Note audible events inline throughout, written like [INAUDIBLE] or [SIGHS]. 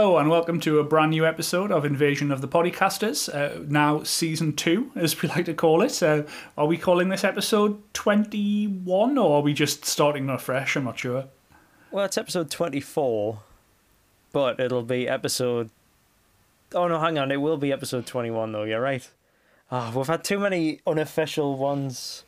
Hello and welcome to a brand new episode of Invasion of the Podcasters, uh, now season two, as we [LAUGHS] like to call it. Uh, are we calling this episode 21 or are we just starting afresh? I'm not sure. Well, it's episode 24, but it'll be episode. Oh, no, hang on. It will be episode 21, though. You're right. Oh, we've had too many unofficial ones.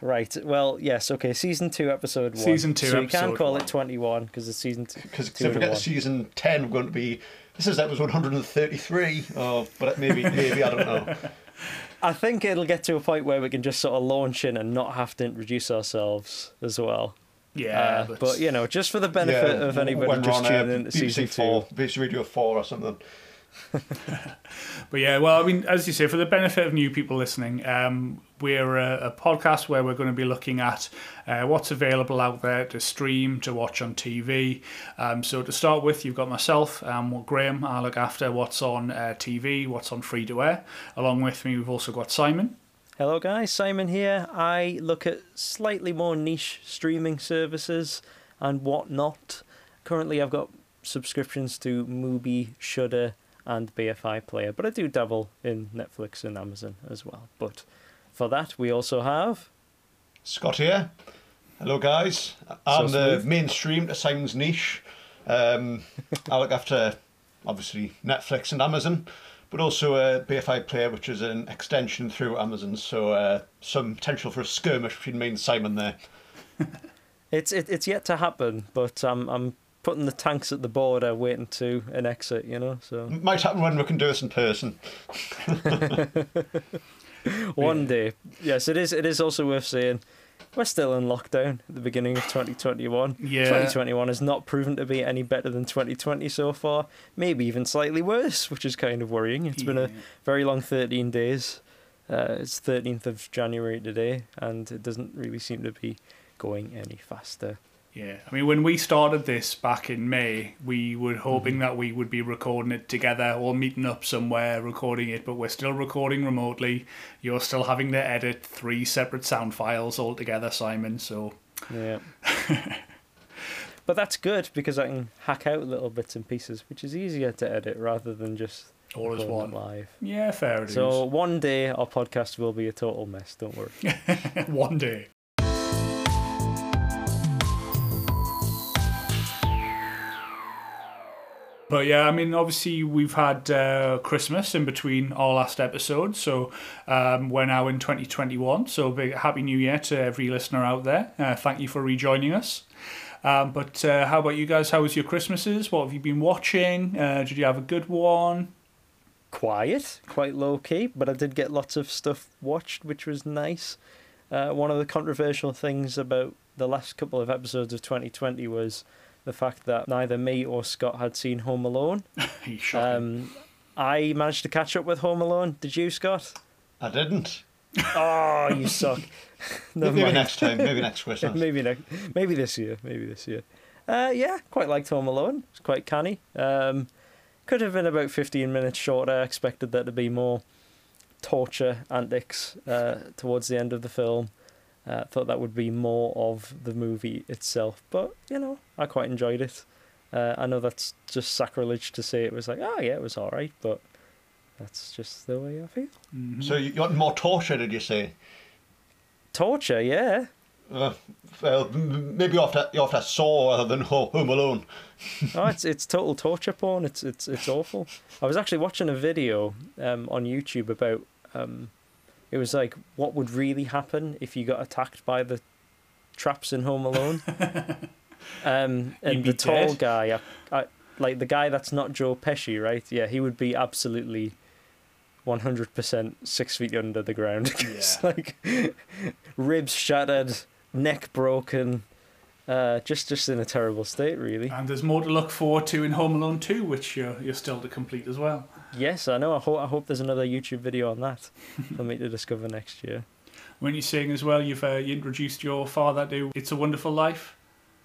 Right. Well, yes. Okay. Season two, episode one. Season two, So you can call one. it twenty-one because it's season two. Because two if we get season 10, we're going to be. This is episode 133. Oh, but maybe, maybe, I don't know. [LAUGHS] I think it'll get to a point where we can just sort of launch in and not have to introduce ourselves as well. Yeah, Uh, but you know, just for the benefit Yeah, of anybody when just on, uh, tuning into BBC season 4, two. BBC Radio 4 or something. [LAUGHS] But yeah, well, I mean, as you say, for the benefit of new people listening, um, we're a, a podcast where we're going to be looking at uh, what's available out there to stream, to watch on TV. Um, so to start with, you've got myself, um, Graham. I look after what's on uh, TV, what's on free to air. Along with me, we've also got Simon. Hello, guys. Simon here. I look at slightly more niche streaming services and whatnot. Currently, I've got subscriptions to Mubi, Shudder, and BFI Player, but I do dabble in Netflix and Amazon as well. But for that, we also have. Scott here. Hello, guys. I'm So the mainstream to Simon's niche. Um, I look after, obviously, Netflix and Amazon, but also a BFI Player, which is an extension through Amazon. So uh, some potential for a skirmish between me and Simon there. [LAUGHS] It's it, it's yet to happen, but I'm I'm putting the tanks at the border, waiting to an exit. You know, so Might happen when we can do this in person. [LAUGHS] [LAUGHS] one day, yes, it is. It is also worth saying. We're still in lockdown at the beginning of 2021. Yeah. 2021 has not proven to be any better than 2020 so far. Maybe even slightly worse, which is kind of worrying. It's been a very long 13 days. Uh, it's 13th of January today, and it doesn't really seem to be going any faster. Yeah, I mean, when we started this back in May, we were mm-hmm. hoping that we would be recording it together or meeting up somewhere recording it, but we're still recording remotely. You're still having to edit three separate sound files altogether, Simon. So Yeah. [LAUGHS] but that's good because I can hack out little bits and pieces, which is easier to edit rather than just all recording one. live. Yeah, fair it is. So one day our podcast will be a total mess. Don't worry. [LAUGHS] one day. But yeah, I mean, obviously we've had uh, Christmas in between our last episodes, so um, we're now in 2021. So big happy New Year to every listener out there. Uh, thank you for rejoining us. Um, but uh, how about you guys? How was your Christmases? What have you been watching? Uh, did you have a good one? Quiet, quite low key, but I did get lots of stuff watched, which was nice. Uh, one of the controversial things about the last couple of episodes of 2020 was the fact that neither me or Scott had seen Home Alone. [LAUGHS] Um, I managed to catch up with Home Alone. Did you, Scott? I didn't. Oh, you [LAUGHS] suck. Maybe mind. next time. Maybe next [LAUGHS] Christmas. maybe next, maybe this year, maybe this year. Uh, yeah, quite liked Home Alone. It's quite canny. Um, could have been about fifteen minutes shorter. I expected there to be more torture antics uh, towards the end of the film. Uh, thought that would be more of the movie itself, but you know, I quite enjoyed it. Uh, I know that's just sacrilege to say it was like, oh yeah, it was all right, but that's just the way I feel. Mhm. So you got more torture, did you say? Torture, yeah. Uh, well, maybe you have to, you have to Saw rather than Home Alone. [LAUGHS] oh, it's it's total torture porn. It's it's it's awful. I was actually watching a video um, on YouTube about um, it was like what would really happen if you got attacked by the traps in Home Alone. [LAUGHS] um, and the tall guy, I, I, like the guy that's not Joe Pesci, right? Yeah, he would be absolutely. 100% six feet under the ground. [LAUGHS] Yeah. like [LAUGHS] ribs shattered, neck broken, uh, just just in a terrible state, really. And there's more to look forward to in Home Alone 2, which you're, you're still to complete as well. Yes, I know. I hope I hope there's another YouTube video on that for me to discover next year. When you're saying as well, you've uh, you introduced your father to It's a Wonderful Life.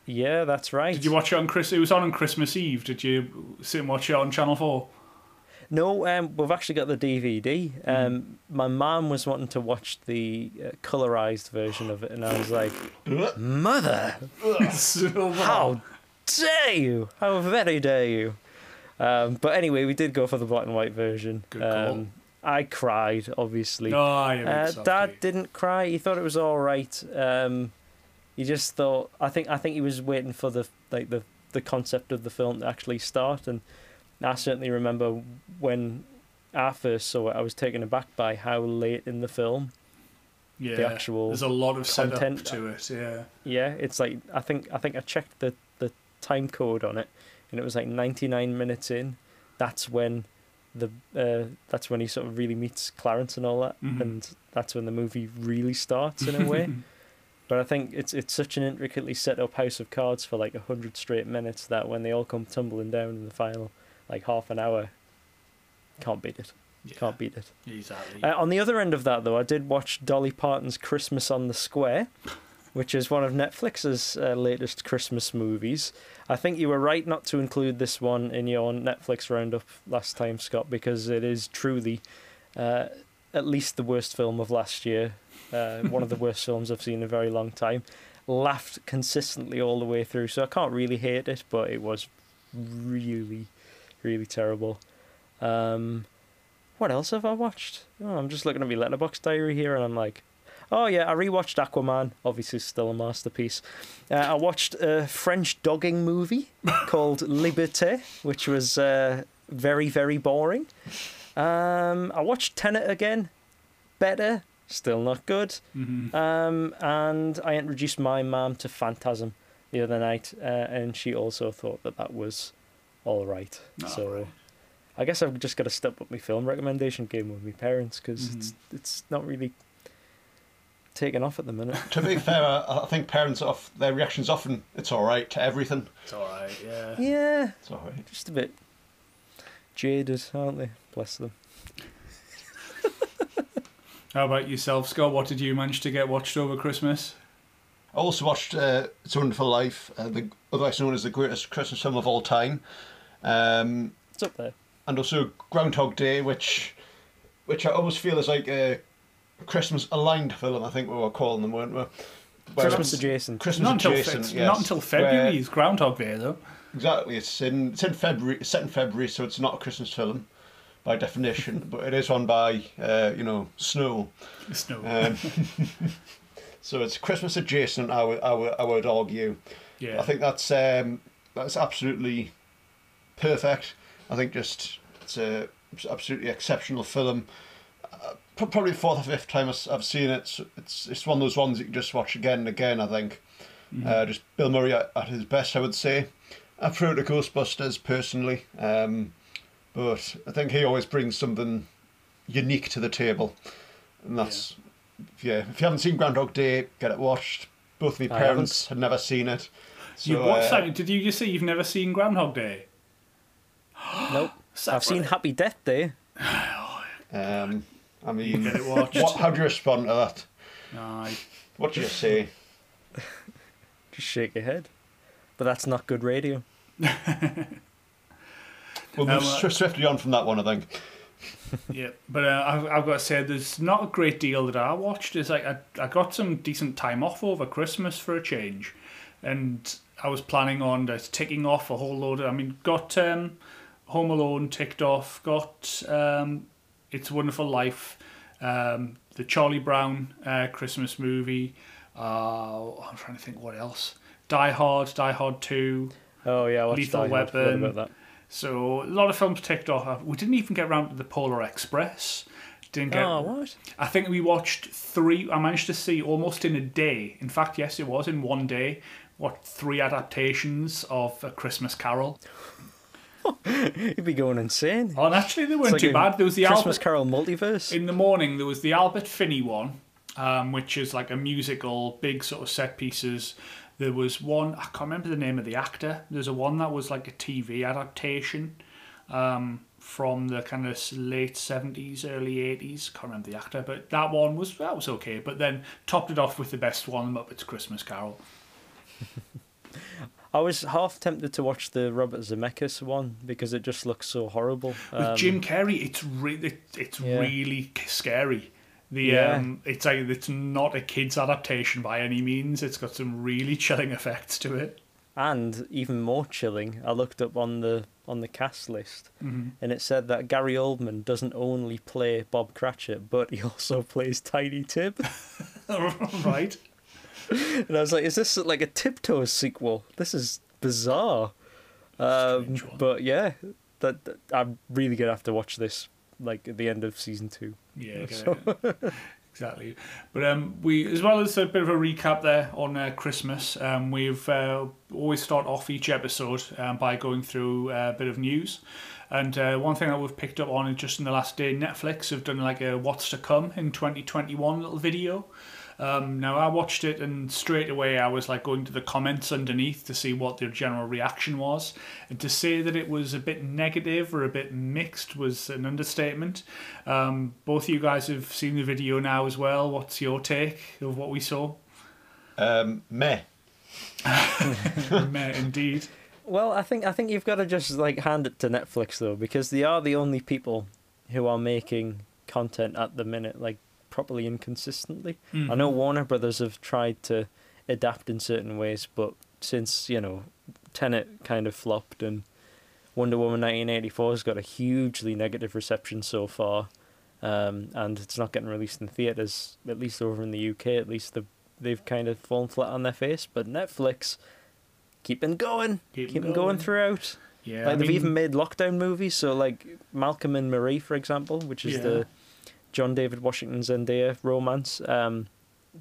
Yeah, that's right. Did you watch it on Chris? It was on on Christmas Eve. Did you sit and watch it on Channel Four? No, um, we've actually got the DVD. Um, my mum was wanting to watch the uh, colorized version of it, and I was like, "Mother, [LAUGHS] how dare you? How very dare you? Um, but anyway, we did go for the black and white version. Good call. Um, I cried, obviously. You're a Uh. Dad didn't cry. He thought it was all right. Um, he just thought. I think. I think he was waiting for the like the the concept of the film to actually start. And I certainly remember when I first saw it, I was taken aback by how late in the film. yeah, the actual There's a lot of content. to it. Yeah. Yeah, it's like I think I think I checked the the time code on it, and it was like 99 minutes in. That's when the uh, that's when he sort of really meets Clarence and all that, Mhm. and that's when the movie really starts in a way. [LAUGHS] But I think it's it's such an intricately set up house of cards for like a hundred straight minutes that when they all come tumbling down in the final like half an hour, can't beat it. yeah. Can't beat it. Exactly. Uh, on the other end of that, though, I did watch Dolly Parton's Christmas on the Square, which is one of Netflix's uh, latest Christmas movies. I think you were right not to include this one in your Netflix roundup last time, Scott, because it is truly uh, at least the worst film of last year. Uh, [LAUGHS] one of the worst films I've seen in a very long time. Laughed consistently all the way through, so I can't really hate it, but it was really, really terrible. Um, what else have I watched? Oh, I'm just looking at my Letterboxd diary here, and I'm like, oh yeah, I rewatched Aquaman. Obviously, still a masterpiece. Uh, I watched a French dogging movie [LAUGHS] called Liberté, which was uh, very very boring. Um, I watched Tenet again. Better, still not good. Mhm. Um, and I introduced my mum to Phantasm the other night, uh, and she also thought that that was all right. All so right. I guess I've just got to step up my film recommendation game with my parents because it's Mm-hmm. it's not really taking off at the minute. To be [LAUGHS] fair, I, I think parents off their reactions often it's all right to everything. It's all right. Yeah. yeah, It's all right. just a bit jaded, aren't they? Bless them. How about yourself, Scott? What did you manage to get watched over Christmas? I also watched uh, It's a Wonderful Life, uh, the, otherwise known as the greatest Christmas film of all time, um, It's up there. and also Groundhog Day, which which I always feel is like a Christmas aligned film. I think we were calling them, weren't we? Where Christmas it's- adjacent. Christmas not until adjacent. it's yes, not until February. where- It's Groundhog Day though. Exactly. It's in it's in February. It's set in February, so it's not a Christmas film by definition, [LAUGHS] but it is one by uh, you know snow. Snow. Um, [LAUGHS] so it's Christmas adjacent. I would I would, I would argue. yeah. I think that's um, that's absolutely perfect. I think just it's a it's absolutely exceptional film. Pro- probably fourth or fifth time I've I've seen it. So it's it's one of those ones you can just watch again and again. I think uh, just Bill Murray at, at his best. I would say. I prefer to Ghostbusters personally, um, but I think he always brings something unique to the table, and that's yeah. If you haven't seen Groundhog Day, get it watched. Both of my parents had never seen it. So, you watched uh, that? Did you just say you've never seen Groundhog Day? Nope. [GASPS] I've seen Happy Death Day. [SIGHS] Um, I mean, Get it watched. what, how do you respond to that? Aye. What do you say? [LAUGHS] Just shake your head. But that's not good radio. We'll Um, move uh, swi- swiftly on from that one, I think. Yeah, but uh, I've, I've got to say, there's not a great deal that I watched. It's like I, I got some decent time off over Christmas for a change, and I was planning on just ticking off a whole load. Of, I mean, got um, Home Alone ticked off, got um, It's a Wonderful Life, um, the Charlie Brown uh, Christmas movie. Uh, I'm trying to think what else. Die Hard, Die Hard Two. Oh yeah, I watched Lethal Die Hard. Forgot Weapon. about that. So a lot of films ticked off. We didn't even get around to the Polar Express. Didn't get. Oh what? I think we watched three. I managed to see almost in a day. In fact, yes, it was in one day. What three adaptations of A Christmas Carol? [LAUGHS] You'd be going insane. Oh, and actually, they weren't like too bad. There was the Christmas Albert, Carol multiverse. in the morning. There was the Albert Finney one, um, which is like a musical, big sort of set pieces. There was one. I can't remember the name of the actor. There's a one that was like a TV adaptation um, from the kind of late seventies, early eighties. Can't remember the actor, but that one was that was okay. But then topped it off with the best one, Muppets Christmas Carol. [LAUGHS] I was half tempted to watch the Robert Zemeckis one because it just looks so horrible. With Um, Jim Carrey, it's re- it, it's yeah. really scary. The Yeah. um, it's like it's not a kids adaptation by any means. It's got some really [LAUGHS] chilling effects to it. And even more chilling, I looked up on the on the cast list, Mhm. and it said that Gary Oldman doesn't only play Bob Cratchit, but he [LAUGHS] also plays Tiny Tim. [LAUGHS] right. [LAUGHS] And I was like, is this like a Tiptoes sequel? This is bizarre. Um, but yeah, that, that- I'm really gonna have to watch this like at the end of season two. Yeah, [LAUGHS] So- exactly. But um, we, as well as a bit of a recap there on uh, Christmas, um, we've uh, always start off each episode um, by going through uh, a bit of news. And uh, one thing that we've picked up on is just in the last day, Netflix have done like a what's to come in 2021 little video. Um, now I watched it and straight away I was like going to the comments underneath to see what their general reaction was, and to say that it was a bit negative or a bit mixed was an understatement. Um, both of you guys have seen the video now as well. What's your take of what we saw? Um, meh. [LAUGHS] Meh, Indeed. Well, I think I think you've got to just like hand it to Netflix though, because they are the only people who are making content at the minute, like properly and consistently. Mm. I know Warner Brothers have tried to adapt in certain ways, but since you know Tenet kind of flopped and Wonder Woman 1984 has got a hugely negative reception so far, um, and it's not getting released in theaters, at least over in the UK. At least they've they've kind of fallen flat on their face. But Netflix keeping going, Keep keeping going. going. throughout. Yeah, like I they've mean, even made lockdown movies. So like Malcolm and Marie, for example, which is Yeah. the John David Washington Zendaya romance. Um,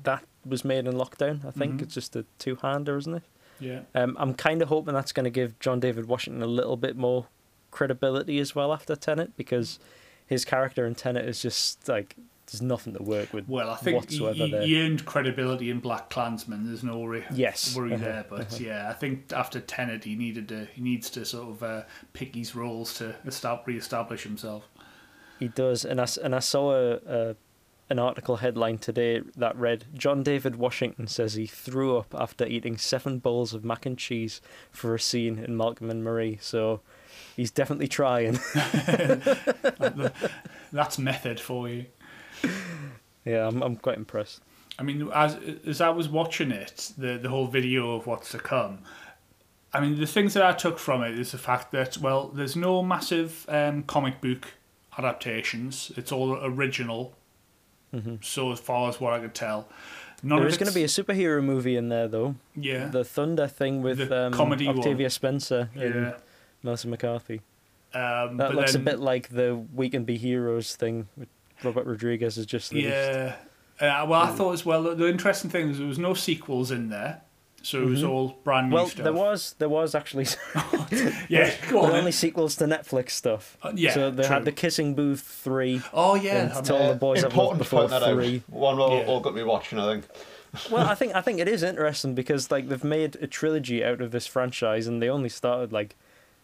that was made in lockdown. I think Mhm. it's just a two-hander, isn't it? yeah. Um, I'm kind of hoping that's going to give John David Washington a little bit more credibility as well after Tenet, because his character in Tenet is just like there's nothing to work with. Well, I think he, whatsoever he, he earned credibility in BlacKkKlansman. There's no re- Yes. worry Uh-huh, there, but yeah, I think after Tenet, he needed to he needs to sort of uh, pick his roles to estab- re-establish himself. He does, and I, and I saw a, a an article headline today that read John David Washington says he threw up after eating seven bowls of mac and cheese for a scene in Malcolm and Marie. So he's definitely trying. [LAUGHS] [LAUGHS] That's method for you. yeah, I'm I'm quite impressed. I mean, as as I was watching it, the the whole video of what's to come. I mean, the things that I took from it is the fact that well, there's no massive um, comic book adaptations. It's all original. hmm So as far as what I could tell, none There is going to be a superhero movie in there though. yeah The Thunder thing with um, comedy one. Octavia Spencer and yeah. Melissa McCarthy. Um, That but looks then, a bit like the We Can Be Heroes thing with Robert Rodriguez has just released. Yeah. Uh, well, I thought as well. The interesting thing is there was no sequels in there, so it was Mhm. all brand new Well, stuff. there was there was actually [LAUGHS] [LAUGHS] Yeah, go there on. only sequels to Netflix stuff. Uh, yeah, so they true. had the Kissing Booth three. Oh yeah, and to all the boys I've loved to before point that three. out. One all, Yeah. all got me watching, I think. [LAUGHS] Well, I think I think it is interesting because like they've made a trilogy out of this franchise, and they only started like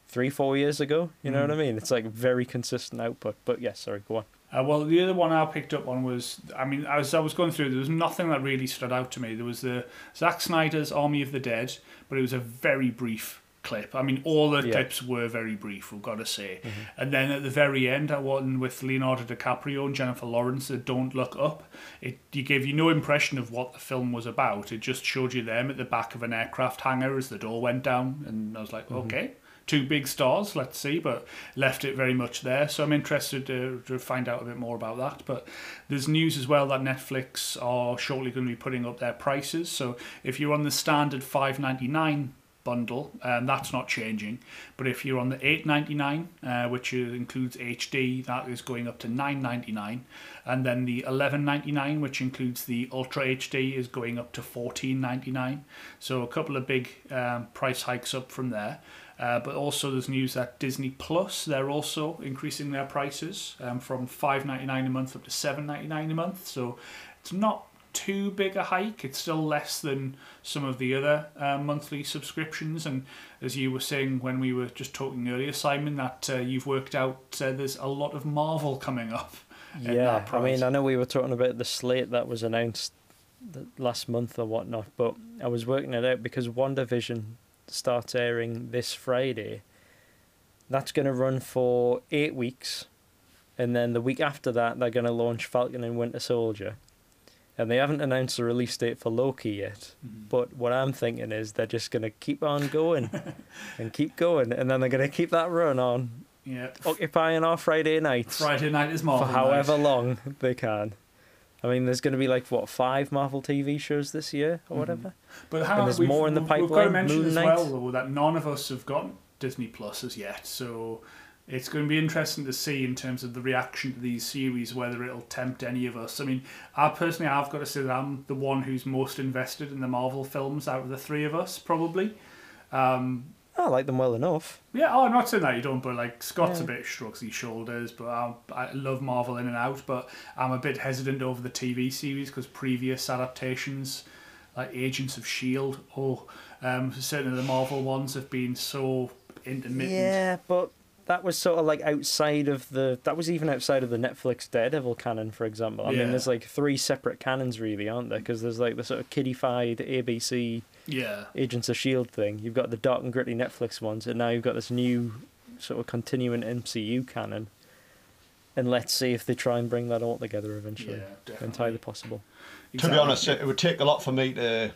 three four years ago. You know Mm. what I mean? It's like very consistent output. But yes, sorry, go on. Uh, well, the other one I picked up on was, I mean, as I was going through, there was nothing that really stood out to me. There was the Zack Snyder's Army of the Dead, but it was a very brief clip. I mean, all the Yeah. Mm-hmm. clips were very brief, we've got to say. And then at the very end, that one with Leonardo DiCaprio and Jennifer Lawrence, the Don't Look Up, it you gave you no impression of what the film was about. It just showed you them at the back of an aircraft hangar as the door went down, and I was like, okay. Two big stars, let's see, but left it very much there. So I'm interested to, to find out a bit more about that. But there's news as well that Netflix are shortly going to be putting up their prices. So if you're on the standard five ninety nine bundle, um, that's not changing. But if you're on the eight ninety nine, uh, which includes HD, that is going up to nine ninety nine, and then the eleven ninety nine, which includes the Ultra HD, is going up to fourteen ninety nine. So a couple of big um, price hikes up from there. Uh, but also there's news that Disney Plus they're also increasing their prices um, from five ninety nine a month up to seven ninety nine a month. So it's not too big a hike. It's still less than some of the other uh, monthly subscriptions. And as you were saying when we were just talking earlier, Simon, that uh, you've worked out uh, there's a lot of Marvel coming up. Yeah, I mean, I know we were talking about the slate that was announced last month or whatnot, but I was working it out because WandaVision starts airing this Friday. That's going to run for eight weeks, and then the week after that, they're going to launch Falcon and Winter Soldier. and they haven't announced a release date for Loki yet. Mm-hmm. But what I'm thinking is they're just going to keep on going [LAUGHS] and keep going, and then they're going to keep that run on, Yeah. occupying our Friday nights Friday night is Marvel for however night. long they can. I mean, there's going to be like what five Marvel TV shows this year or whatever. But how And there's we've, more in the pipeline. we've got to mention Moon as Knight. well though that none of us have got Disney Plus as yet, so it's going to be interesting to see in terms of the reaction to these series whether it'll tempt any of us. I mean, I personally I've got to say that I'm the one who's most invested in the Marvel films out of the three of us, probably. Um, I like them well enough. yeah, oh, I'm not saying that you don't, but like Scott's Yeah. a bit shrugs his shoulders, but I, I love Marvel in and out, but I'm a bit hesitant over the TV series because previous adaptations, like Agents of Shield, or um, certainly the Marvel ones have been so intermittent. Yeah, but that was sort of like outside of the. That was even outside of the Netflix Daredevil canon, for example. I Yeah. mean, there's like three separate canons, really, aren't there? Because there's like the sort of kiddified ABC Yeah. Agents of Shield thing. You've got the dark and gritty Netflix ones, and now you've got this new sort of continuing MCU canon. And let's see if they try and bring that all together eventually. Yeah, definitely. Entirely possible. To be honest, it, it would take a lot for me to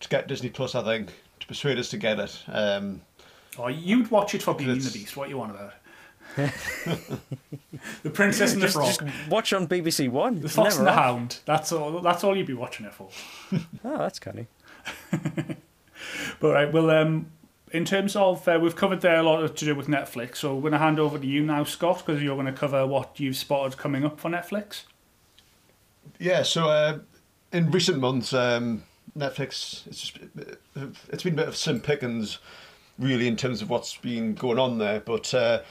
to get Disney Plus. I think to persuade us to get it. Um, Oh, you'd watch it for Beauty and the Beast. What you want about it? [LAUGHS] the Princess and the Just, Frog. just watch on BBC One. the Fox never and the on. Hound. That's all. That's all you'd be watching it for. Oh, [LAUGHS] that's canny. [LAUGHS] But right, well, um, in terms of uh, we've covered there a lot to do with Netflix, so we're going to hand over to you now, Scott, because you're going to cover what you've spotted coming up for Netflix. yeah. So uh, in recent months, um, Netflix it's just, it's been a bit of slim pickings, really, in terms of what's been going on there. But uh,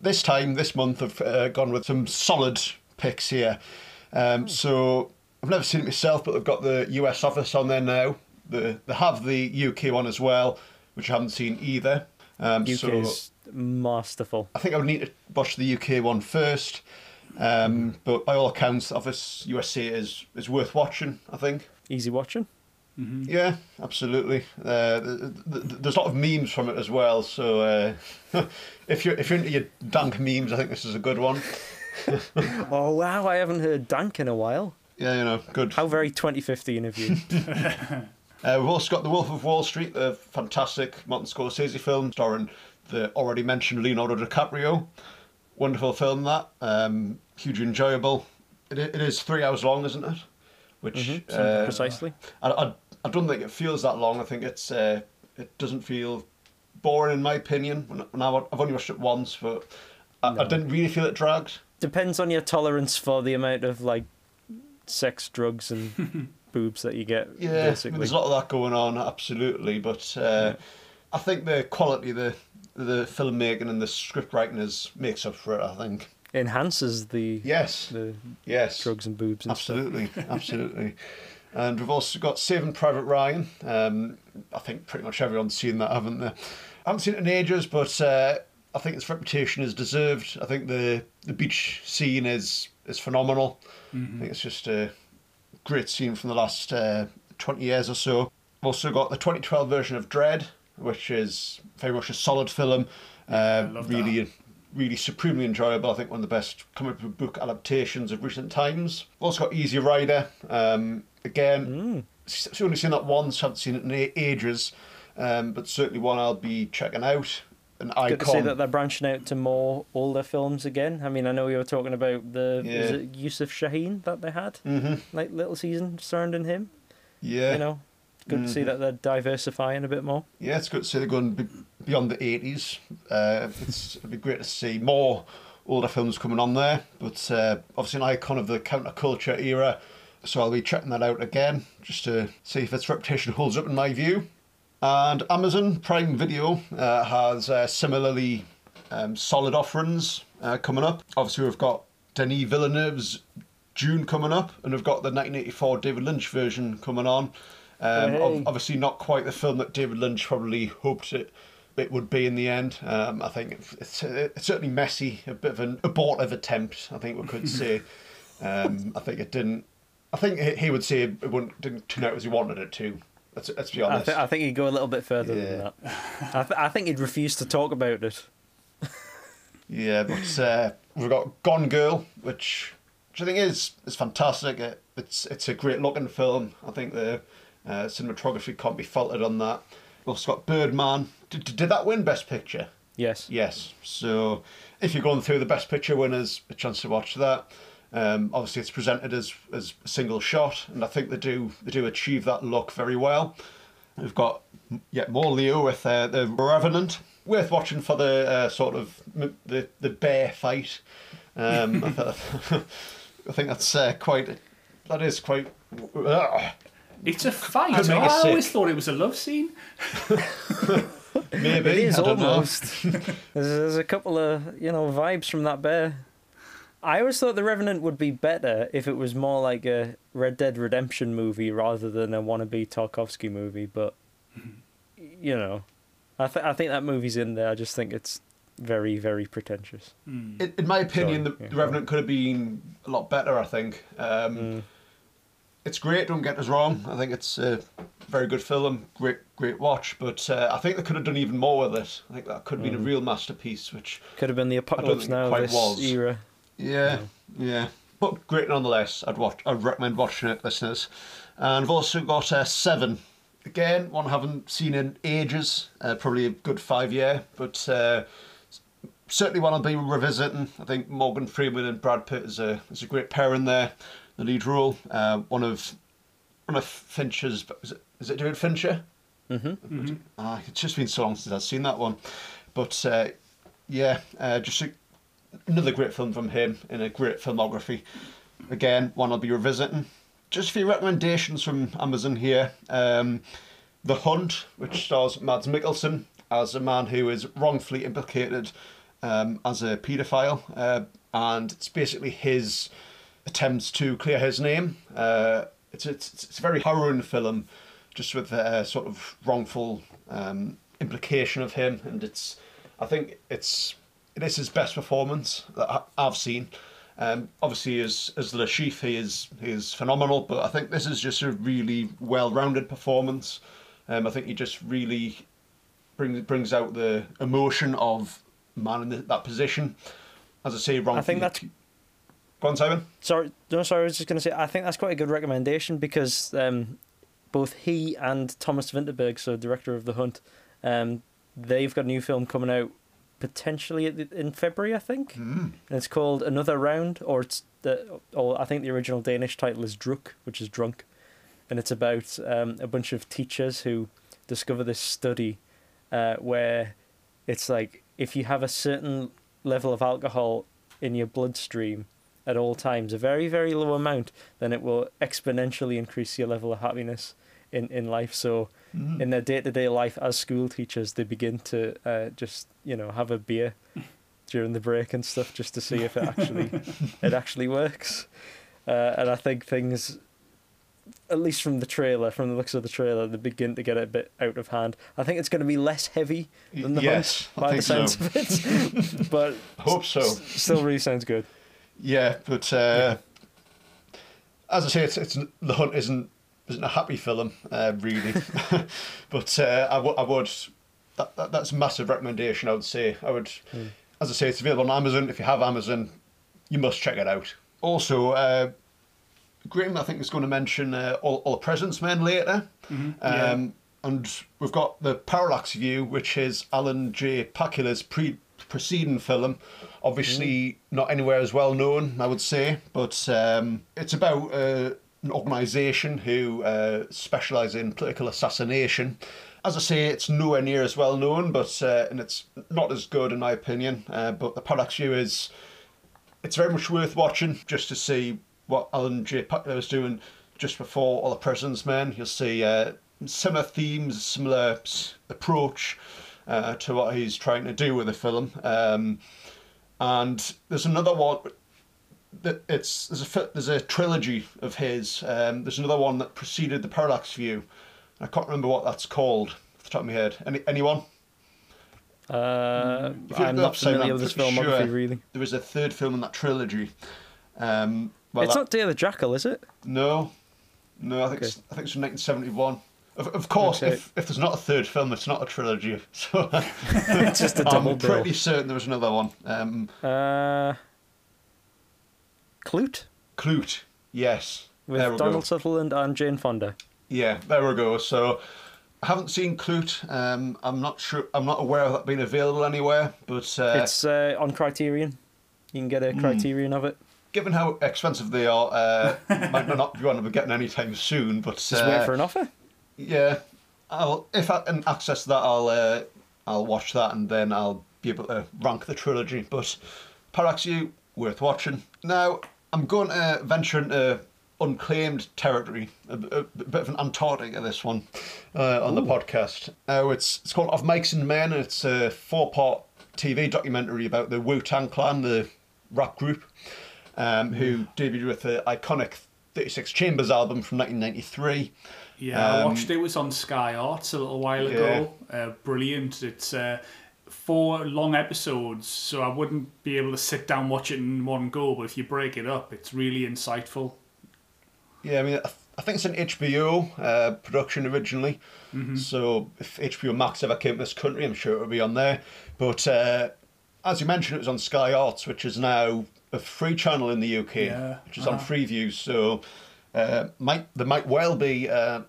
this time, this month, I've uh, gone with some solid picks here. Um, so I've never seen it myself, but they've got the US office on there now. The, they have the UK one as well, which I haven't seen either. Um, UK so is masterful. I think I would need to watch the UK one first. Um, but by all accounts, Office USA is, is worth watching, I think. Easy watching. Yeah, absolutely. Uh, th- th- th- there's a lot of memes from it as well. So uh, [LAUGHS] if you're if you're into your dank memes, I think this is a good one. [LAUGHS] Oh wow, I haven't heard Dank in a while. Yeah, you know, good. How very 2015 of you. [LAUGHS] Uh, we've also got The Wolf of Wall Street, the fantastic Martin Scorsese film starring the already mentioned Leonardo DiCaprio. Wonderful film, that. Um, hugely enjoyable. It, it is three hours long, isn't it? Which Mhm, uh, Precisely. I, I, I don't think it feels that long. I think it's uh, it doesn't feel boring in my opinion. When, when I, wa- I've only watched it once, but I, I didn't really feel it dragged. Depends on your tolerance for the amount of like sex, drugs, and [LAUGHS] boobs that you get. Yeah, I mean, there's a lot of that going on, absolutely. But uh, I think the quality, the the filmmaking and the script writing is makes up for it. I think. Enhances the Yes. the Yes. drugs and boobs and Absolutely. [LAUGHS] absolutely. And we've also got Saving Private Ryan. Um, I think pretty much everyone's seen that, haven't they? I haven't seen it in ages, but uh, I think its reputation is deserved. I think the the beach scene is is phenomenal. I think it's just a great scene from the last uh, 20 years or so. We've also got the 2012 version of Dread, which is very much a solid film. Uh, really, really supremely enjoyable. I think one of the best comic book adaptations of recent times. We've also got Easy Rider. Um, again, s- I've only seen that once, haven't seen it in ages, um, but certainly one I'll be checking out. An icon. Good to see that they're branching out to more older films again. I mean, I know you were talking about the is Yeah. it Youssef Chahine that they had, hmm like little season surrounding him. Yeah. You know, good to see Mhm. that they're diversifying a bit more. Yeah, it's good to see they're going beyond the 80s. Uh, it's, it'd be great to see more older films coming on there, but uh, obviously an icon of the counterculture era. So I'll be checking that out again just to see if its reputation holds up in my view. And Amazon Prime Video uh, has uh, similarly um, solid offerings uh, coming up. Obviously, we've got Denis Villeneuve's Dune coming up, and we've got the 1984 David Lynch version coming on. Um, Hey. obviously, not quite the film that David Lynch probably hoped it it would be in the end. Um, I think it's, it's, it's certainly messy, a bit of an abortive attempt. I think we could [LAUGHS] say. um, I think it didn't. I think he- he would say it wouldn't, didn't turn out as he wanted it to. Let's, let's be I, honest. th- I think he'd go a little bit further Yeah. than that. I, th- I think he'd refuse to talk about it. [LAUGHS] Yeah, but uh, we've got Gone Girl, which which I think is is fantastic. It, it's it's a great looking film. I think the uh, cinematography can't be faulted on that. We've also got Birdman. Did, did that win Best Picture? Yes. Yes. So if you're going through the Best Picture winners, a chance to watch that. Um, obviously, it's presented as as a single shot, and I think they do they do achieve that look very well. We've got yet more Leo with uh, the Revenant. Worth watching for the uh, sort of the the bear fight. Um, [LAUGHS] I, think that's uh, quite. That is quite. Uh, It's a fight. I you sick. always thought it was a love scene. [LAUGHS] maybe It is I don't know. almost. [LAUGHS] there's, there's a couple of you know vibes from that bear. I always thought the Revenant would be better if it was more like a Red Dead Redemption movie rather than a wannabe Tarkovsky movie. But you know, I th- I think that movie's in there. I just think it's very very pretentious. Hmm. In, in my opinion, Sorry, the, yeah. the Revenant could have been a lot better. I think. Um, Mm. It's great. Don't get us wrong. I think it's a very good film. Great, great watch. But uh, I think they could have done even more with it. I think that could have been a real masterpiece. Which, Could have been the apocalypse now this was. era. Yeah, yeah. But great nonetheless. I'd watch. I'd recommend watching it, listeners. And I've also got uh, Seven. Again, one I haven't seen in ages. Uh, probably a good five year. But uh, certainly one I'll be revisiting. I think Morgan Freeman and Brad Pitt is a is a great pair in there, the lead role. Uh, one of one of Fincher's is it, is it David Fincher? Mm-hmm. Ah, it's just been so long since I've seen that one, but uh, yeah, uh, just a, another great film from him in a great filmography. Again, one I'll be revisiting. Just a few recommendations from Amazon here. Um, the Hunt, which stars Mads Mikkelsen as a man who is wrongfully implicated um, as a paedophile, uh, and it's basically his attempts to clear his name. Uh, it's, it's it's a very harrowing film, just with a sort of wrongful um, implication of him, and it's I think it's it is best performance that I've seen. Um, obviously, as as Chiffre, he is he is phenomenal, but I think this is just a really well-rounded performance. Um, I think he just really brings brings out the emotion of man in the, that position. As I say, wrongfully. I think that's Go on, Simon. Sorry, no, sorry. I was just going to say I think that's quite a good recommendation because um, both he and Thomas Vinterberg, so director of The Hunt, um, they've got a new film coming out potentially in February, I think, and it's called Another Round, or it's the, or I think the original Danish title is Druk, which is drunk, and it's about um, a bunch of teachers who discover this study uh, where it's like if you have a certain level of alcohol in your bloodstream at all times, a very, very low amount, then it will exponentially increase your level of happiness in, in life. So, in their day to day life as school teachers, they begin to uh, just, you know, have a beer during the break and stuff just to see if it actually [LAUGHS] it actually works. Uh, and I think things, at least from the trailer, from the looks of the trailer, they begin to get a bit out of hand. I think it's going to be less heavy than the Yes, hunt by the sounds so. of it, [LAUGHS] but I hope so. s- still really sounds good. Yeah, but uh, as I say, it's, it's the hunt isn't isn't a happy film, uh, really. [LAUGHS] [LAUGHS] but uh, I, w- I would that, that that's a massive recommendation. I would say I would, as I say, it's available on Amazon. If you have Amazon, you must check it out. Also, uh, Graham, I think is going to mention uh, all, all the President's Men later. Um, And we've got the Parallax View, which is Alan J. Pakula's pre preceding film. Obviously, not anywhere as well known, I would say, but um, it's about uh, an organisation who uh, specialise in political assassination. As I say, it's nowhere near as well known, but uh, and it's not as good in my opinion. Uh, but the Parallax View is it's very much worth watching just to see what Alan J. Pakula was doing just before All the President's Men. You'll see uh, similar themes, similar approach uh, to what he's trying to do with the film. Um, and there's another one. That it's there's a there's a trilogy of his. Um, there's another one that preceded the Parallax View. I can't remember what that's called off the top of my head. Any anyone? Uh, I'm not familiar with this filmography, sure really. There is a third film in that trilogy. Um, well, it's that- not Day of the Jackal, is it? No, no. I think it's, I think it's from 1971. Of, of course, Okay. if, if there's not a third film, it's not a trilogy. [LAUGHS] So it's [LAUGHS] just a double I'm pretty certain there was another one. Um, Uh, Klute? Klute, yes. With go. Donald Sutherland and Jane Fonda. Yeah, there we go. So I haven't seen Klute. Um, I'm not sure. I'm not aware of that being available anywhere. But uh, It's uh, on Criterion. You can get a Criterion of it. given how expensive they are, uh, [LAUGHS] might not be one to be getting anytime soon. But Just uh, wait for an offer. yeah, I'll if I can access that, I'll uh, I'll watch that and then I'll be able to rank the trilogy. But Parallax, worth watching. Now I'm going to venture into unclaimed territory, a, a- a bit of an Antarctica. This one uh, on the podcast. Uh, it's it's called Of Mics and Men. and It's a four part TV documentary about the Wu Tang Clan, the rap group, um, who debuted with the iconic 36 Chambers album from 1993. Yeah, I Um, watched it. It was on Sky Arts a little while ago. Uh, brilliant. It's uh, four long episodes, so I wouldn't be able to sit down watch it in one go. But if you break it up, it's really insightful. Yeah, I mean, I th- I think it's an HBO uh, production originally. Mm-hmm. So if HBO Max ever came to this country, I'm sure it would be on there. But uh, as you mentioned, it was on Sky Arts, which is now a free channel in the UK, Yeah, which is on uh-huh. Freeview. So uh, might there might well be uh,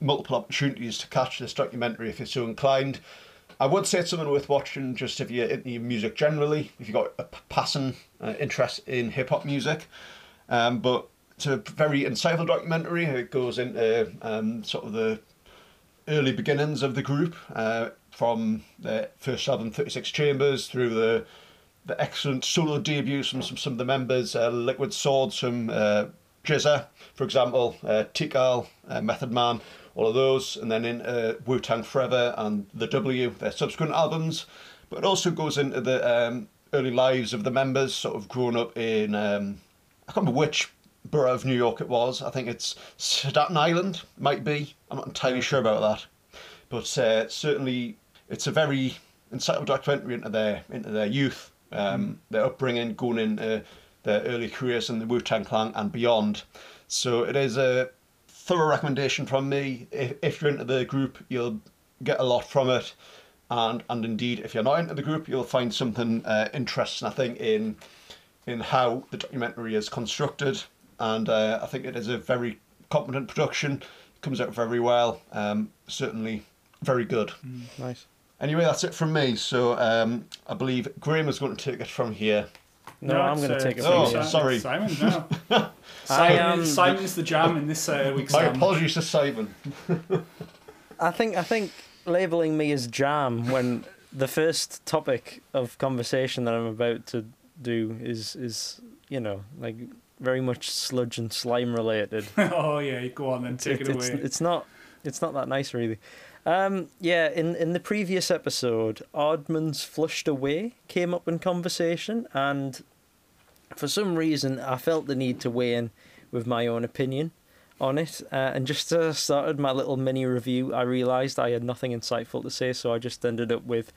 multiple opportunities to catch this documentary if you're so inclined. I would say it's something worth watching just if you're into music generally, if you've got a passing uh, interest in hip hop music. Um, but it's a very insightful documentary. It goes into um, sort of the early beginnings of the group, uh, from the first album, 36 Chambers, through the the excellent solo debuts from some, some of the members, uh, Liquid Swords from uh, GZA, for example, uh, Tical, uh, Method Man, all of those, and then in uh, Wu Tang Forever and The W, their subsequent albums. But it also goes into the um, early lives of the members, sort of growing up in, um, I can't remember which borough of New York it was. I think it's Staten Island, might be. I'm not entirely sure about that. But uh, certainly, it's a very insightful documentary into their into their youth, um, their upbringing, going into their early careers in the Wu Tang Clan and beyond. So it is a thorough recommendation from me. If, if you're into the group, you'll get a lot from it, and and indeed, if you're not into the group, you'll find something uh, interesting. I think in in how the documentary is constructed, and uh, I think it is a very competent production. It comes out very well. Um, certainly, very good. Nice. Anyway, that's it from me. So um, I believe Graham is going to take it from here. No, I'm going to take it Oh, from Simon- here. sorry. Simon. No. [LAUGHS] I Simon, am- Simon's the jam in this uh, week's. My um, apologies to Simon. I think I think labeling me as jam when the first topic of conversation that I'm about to do is is you know like very much sludge and slime related. [LAUGHS] oh yeah, go on then, take it, it's, away. it's not it's not that nice really. Um, yeah, in in the previous episode, Aardman's flushed away came up in conversation, and for some reason, I felt the need to weigh in with my own opinion on it. Uh, and just as I started my little mini review, I realised I had nothing insightful to say, so I just ended up with,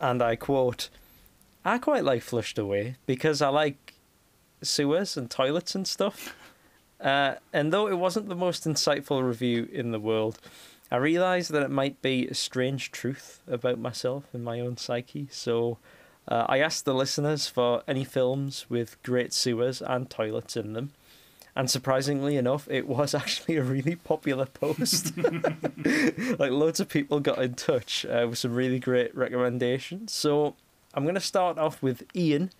and I quote, "I quite like flushed away because I like sewers and toilets and stuff." Uh, and though it wasn't the most insightful review in the world, I realised that it might be a strange truth about myself and my own psyche. So uh, I asked the listeners for any films with great sewers and toilets in them. And surprisingly enough, it was [LAUGHS] actually a really popular post. [LAUGHS] like loads of people got in touch uh, with some really great recommendations. So I'm going to start off with Ian,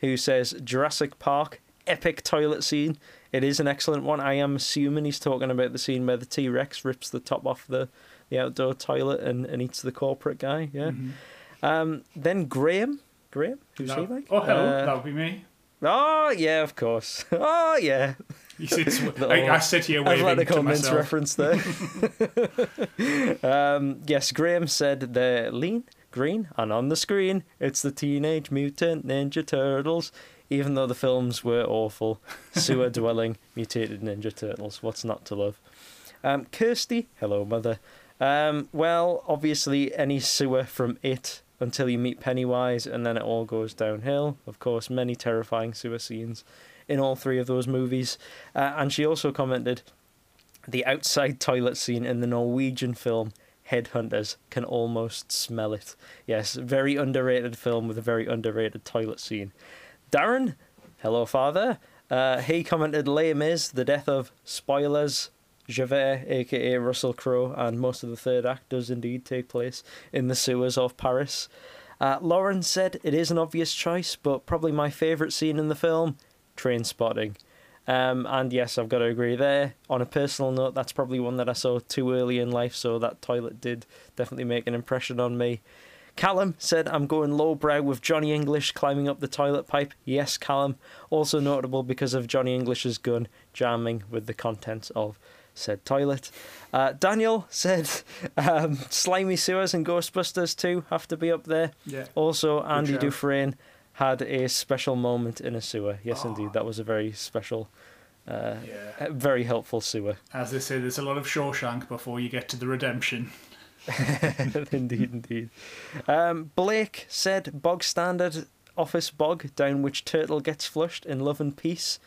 who says Jurassic Park epic toilet scene. It is an excellent one. I am assuming he's talking about the scene where the T Rex rips the top off the, the outdoor toilet and, and eats the corporate guy. Yeah. Mhm. Um, then Graham. Graham? Who's No. he like? Oh hello, Uh, that would be me. oh, yeah, of course. [LAUGHS] Oh, yeah. You sit, the I, I sit here waving Athletic to Comments myself. reference there. [LAUGHS] um, yes, Graham said they're lean, green, and on the screen it's the Teenage Mutant Ninja Turtles. Even though the films were awful, sewer [LAUGHS] dwelling mutated Ninja Turtles. What's not to love? Um, Kirsty, hello, mother. Um, well, obviously, any sewer from it until you meet Pennywise, and then it all goes downhill. Of course, many terrifying sewer scenes in all three of those movies. Uh, and she also commented the outside toilet scene in the Norwegian film Headhunters can almost smell it. Yes, very underrated film with a very underrated toilet scene. Darren, hello, father. Uh, he commented, "Lame is the death of spoilers." Javert, aka Russell Crowe, and most of the third act does indeed take place in the sewers of Paris. Uh, Lauren said it is an obvious choice, but probably my favourite scene in the film, Trainspotting. Um, and yes, I've got to agree there. On a personal note, that's probably one that I saw too early in life, so that toilet did definitely make an impression on me. Callum said, I'm going lowbrow with Johnny English climbing up the toilet pipe. Yes, Callum. Also notable because of Johnny English's gun jamming with the contents of said toilet. Uh, Daniel said, um, Slimy Sewers and Ghostbusters 2 have to be up there. Yeah. Also, Andy. Dufresne had a special moment in a sewer. Yes, Oh. indeed. That was a very special, uh, Yeah. uh, very helpful sewer. As they say, there's a lot of Shawshank before you get to the redemption. [LAUGHS] indeed, indeed. Um, Blake said, bog standard office bog down which turtle gets flushed in love and peace.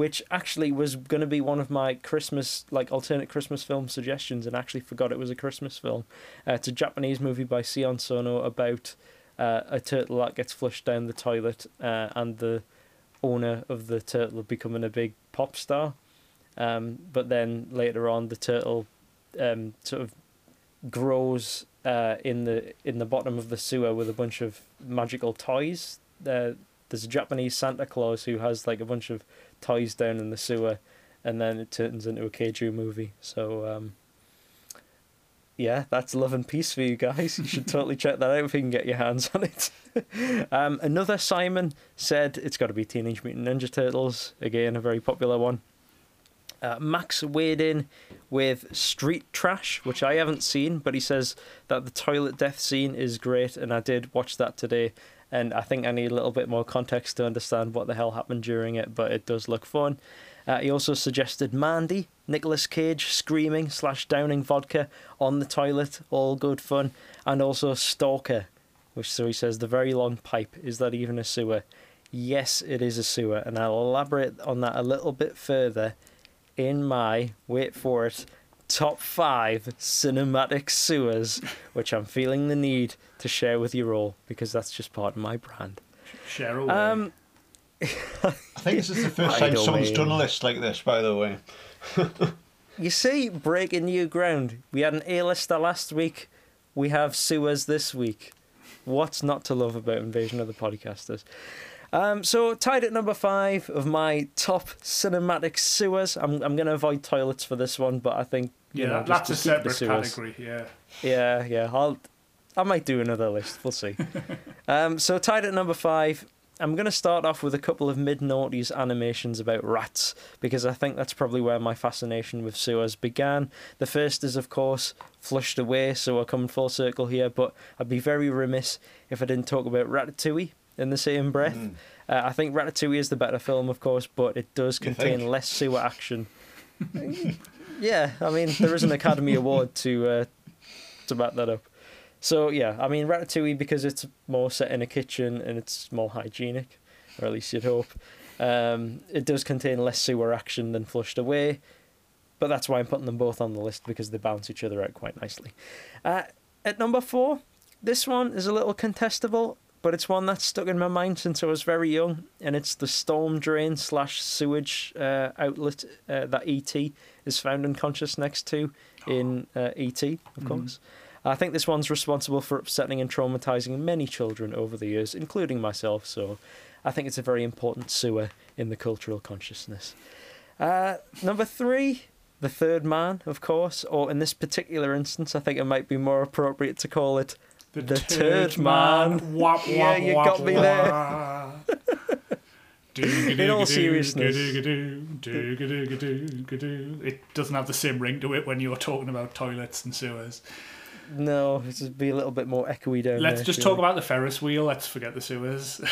Which actually was going to be one of my Christmas, like alternate Christmas film suggestions, and actually forgot it was a Christmas film. Uh, it's a Japanese movie by Sion Sono about uh, a turtle that gets flushed down the toilet, uh, and the owner of the turtle becoming a big pop star. Um, but then later on, the turtle um, sort of grows uh, in the in the bottom of the sewer with a bunch of magical toys. Uh, there's a Japanese Santa Claus who has like a bunch of toys down in the sewer, and then it turns into a Kaiju movie. So um, yeah, that's love and peace for you guys. You should totally check that out if you can get your hands on it. [LAUGHS] um, another Simon said it's got to be Teenage Mutant Ninja Turtles again, a very popular one. Uh, Max weighed in with Street Trash, which I haven't seen, but he says that the toilet death scene is great, and I did watch that today. And I think I need a little bit more context to understand what the hell happened during it, but it does look fun. Uh, he also suggested Mandy, Nicolas Cage screaming slash downing vodka on the toilet, all good fun, and also Stalker, which so he says the very long pipe. Is that even a sewer? Yes, it is a sewer, and I'll elaborate on that a little bit further in my wait for it top five cinematic sewers, which I'm feeling the need to share with you all because that's just part of my brand. Share away. Um, [LAUGHS] I think this is the first time someone's mean- done a list like this, by the way. [LAUGHS] you see, breaking new ground. We had an A-lister last week. We have sewers this week. What's not to love about Invasion of the Podcasters? Um, so tied at number five of my top cinematic sewers. I'm I'm gonna avoid toilets for this one, but I think you yeah, know just that's a to keep the separate category. Yeah. Yeah, yeah. I'll I might do another list. We'll see. [LAUGHS] um, so tied at number five. I'm going to start off with a couple of mid noughties animations about rats because I think that's probably where my fascination with sewers began. The first is, of course, Flushed Away, so we're coming full circle here, but I'd be very remiss if I didn't talk about Ratatouille in the same breath. Mm. Uh, I think Ratatouille is the better film, of course, but it does contain less sewer action. [LAUGHS] yeah, I mean, there is an Academy Award to uh, to back that up. So yeah, I mean Ratatouille because it's more set in a kitchen and it's more hygienic, or at least you'd hope. Um, it does contain less sewer action than Flushed Away, but that's why I'm putting them both on the list because they balance each other out quite nicely. Uh, at number four, this one is a little contestable, but it's one that's stuck in my mind since I was very young, and it's the storm drain slash sewage uh, outlet uh, that ET is found unconscious next to in uh, ET, of Mhm. course. I think this one's responsible for upsetting and traumatizing many children over the years, including myself, so I think it's a very important sewer in the cultural consciousness. Uh, number three, The Third Man, of course, or in this particular instance, I think it might be more appropriate to call it The, The Turd Man. Wap, Yeah, you got me wap. [LAUGHS] In all seriousness. It doesn't have the same ring to it when you're talking about toilets and sewers. No, it's just be a little bit more echoey down Let's there, just surely. talk about the Ferris wheel. Let's forget the sewers. [LAUGHS]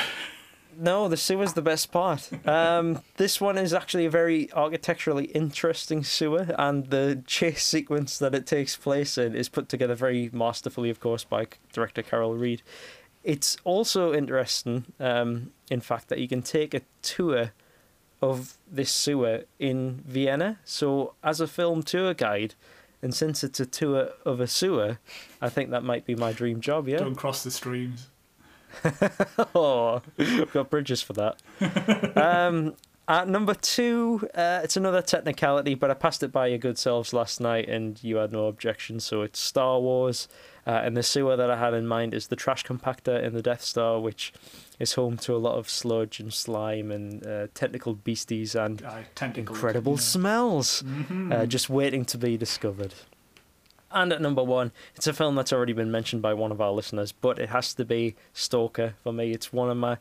No, the sewer's the best part. Um, this one is actually a very architecturally interesting sewer, and the chase sequence that it takes place in is put together very masterfully, of course, by director Carol Reed. It's also interesting, um, in fact, that you can take a tour of this sewer in Vienna. So, as a film tour guide, and since it's a tour of a sewer, I think that might be my dream job. Yeah. Don't cross the streams. [LAUGHS] oh, we've got bridges for that. [LAUGHS] um, At number two, uh, it's another technicality, but I passed it by your good selves last night and you had no objection, so it's Star Wars. Uh, and the sewer that I had in mind is the trash compactor in the Death Star, which is home to a lot of sludge and slime and uh, tentacled beasties and Uh, incredible yeah. smells Mhm. uh, just waiting to be discovered. And at number one, it's a film that's already been mentioned by one of our listeners, but it has to be Stalker for me. It's one of my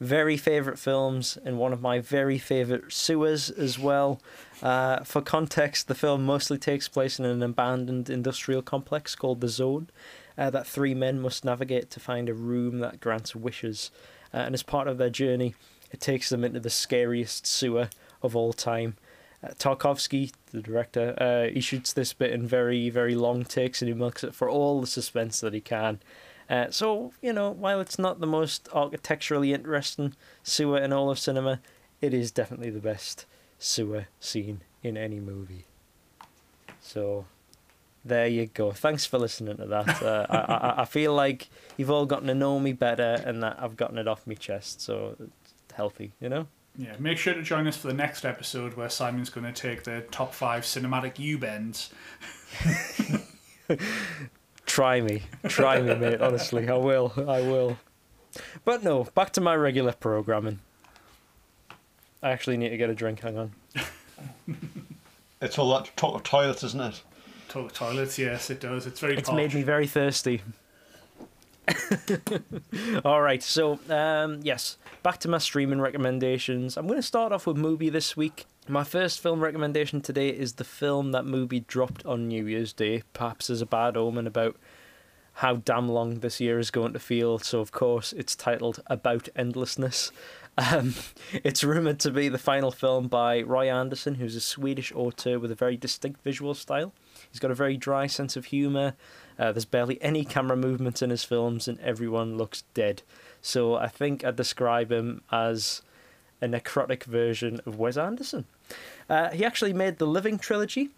very favourite films and one of my very favourite sewers as well. Uh, for context, the film mostly takes place in an abandoned industrial complex called the Zone uh, that three men must navigate to find a room that grants wishes. Uh, and as part of their journey, it takes them into the scariest sewer of all time. Uh, Tarkovsky, the director, uh, he shoots this bit in very, very long takes and he milks it for all the suspense that he can. Uh, so, you know, while it's not the most architecturally interesting sewer in all of cinema, it is definitely the best sewer scene in any movie. So, there you go. Thanks for listening to that. Uh, I, I, I feel like you've all gotten to know me better and that I've gotten it off my chest, so it's healthy, you know? Yeah, make sure to join us for the next episode where Simon's going to take the top five cinematic U bends. [LAUGHS] Try me. Try me, mate. Honestly, I will. I will. But no, back to my regular programming. I actually need to get a drink. Hang on. [LAUGHS] It's all that talk of toilets, isn't it? To- toilets, yes, it does. It's very It's posh. made me very thirsty. [LAUGHS] All right, so um, yes, back to my streaming recommendations. I'm going to start off with Mubi this week. My first film recommendation today is the film that Mubi dropped on New Year's Day, perhaps as a bad omen about how damn long this year is going to feel. So, of course, it's titled About Endlessness. [LAUGHS] Um, it's rumoured to be the final film by Roy Andersson, who's a Swedish author with a very distinct visual style. He's got a very dry sense of humour. Uh, there's barely any camera movement in his films, and everyone looks dead. So I think I'd describe him as a necrotic version of Wes Anderson. Uh, he actually made the Living trilogy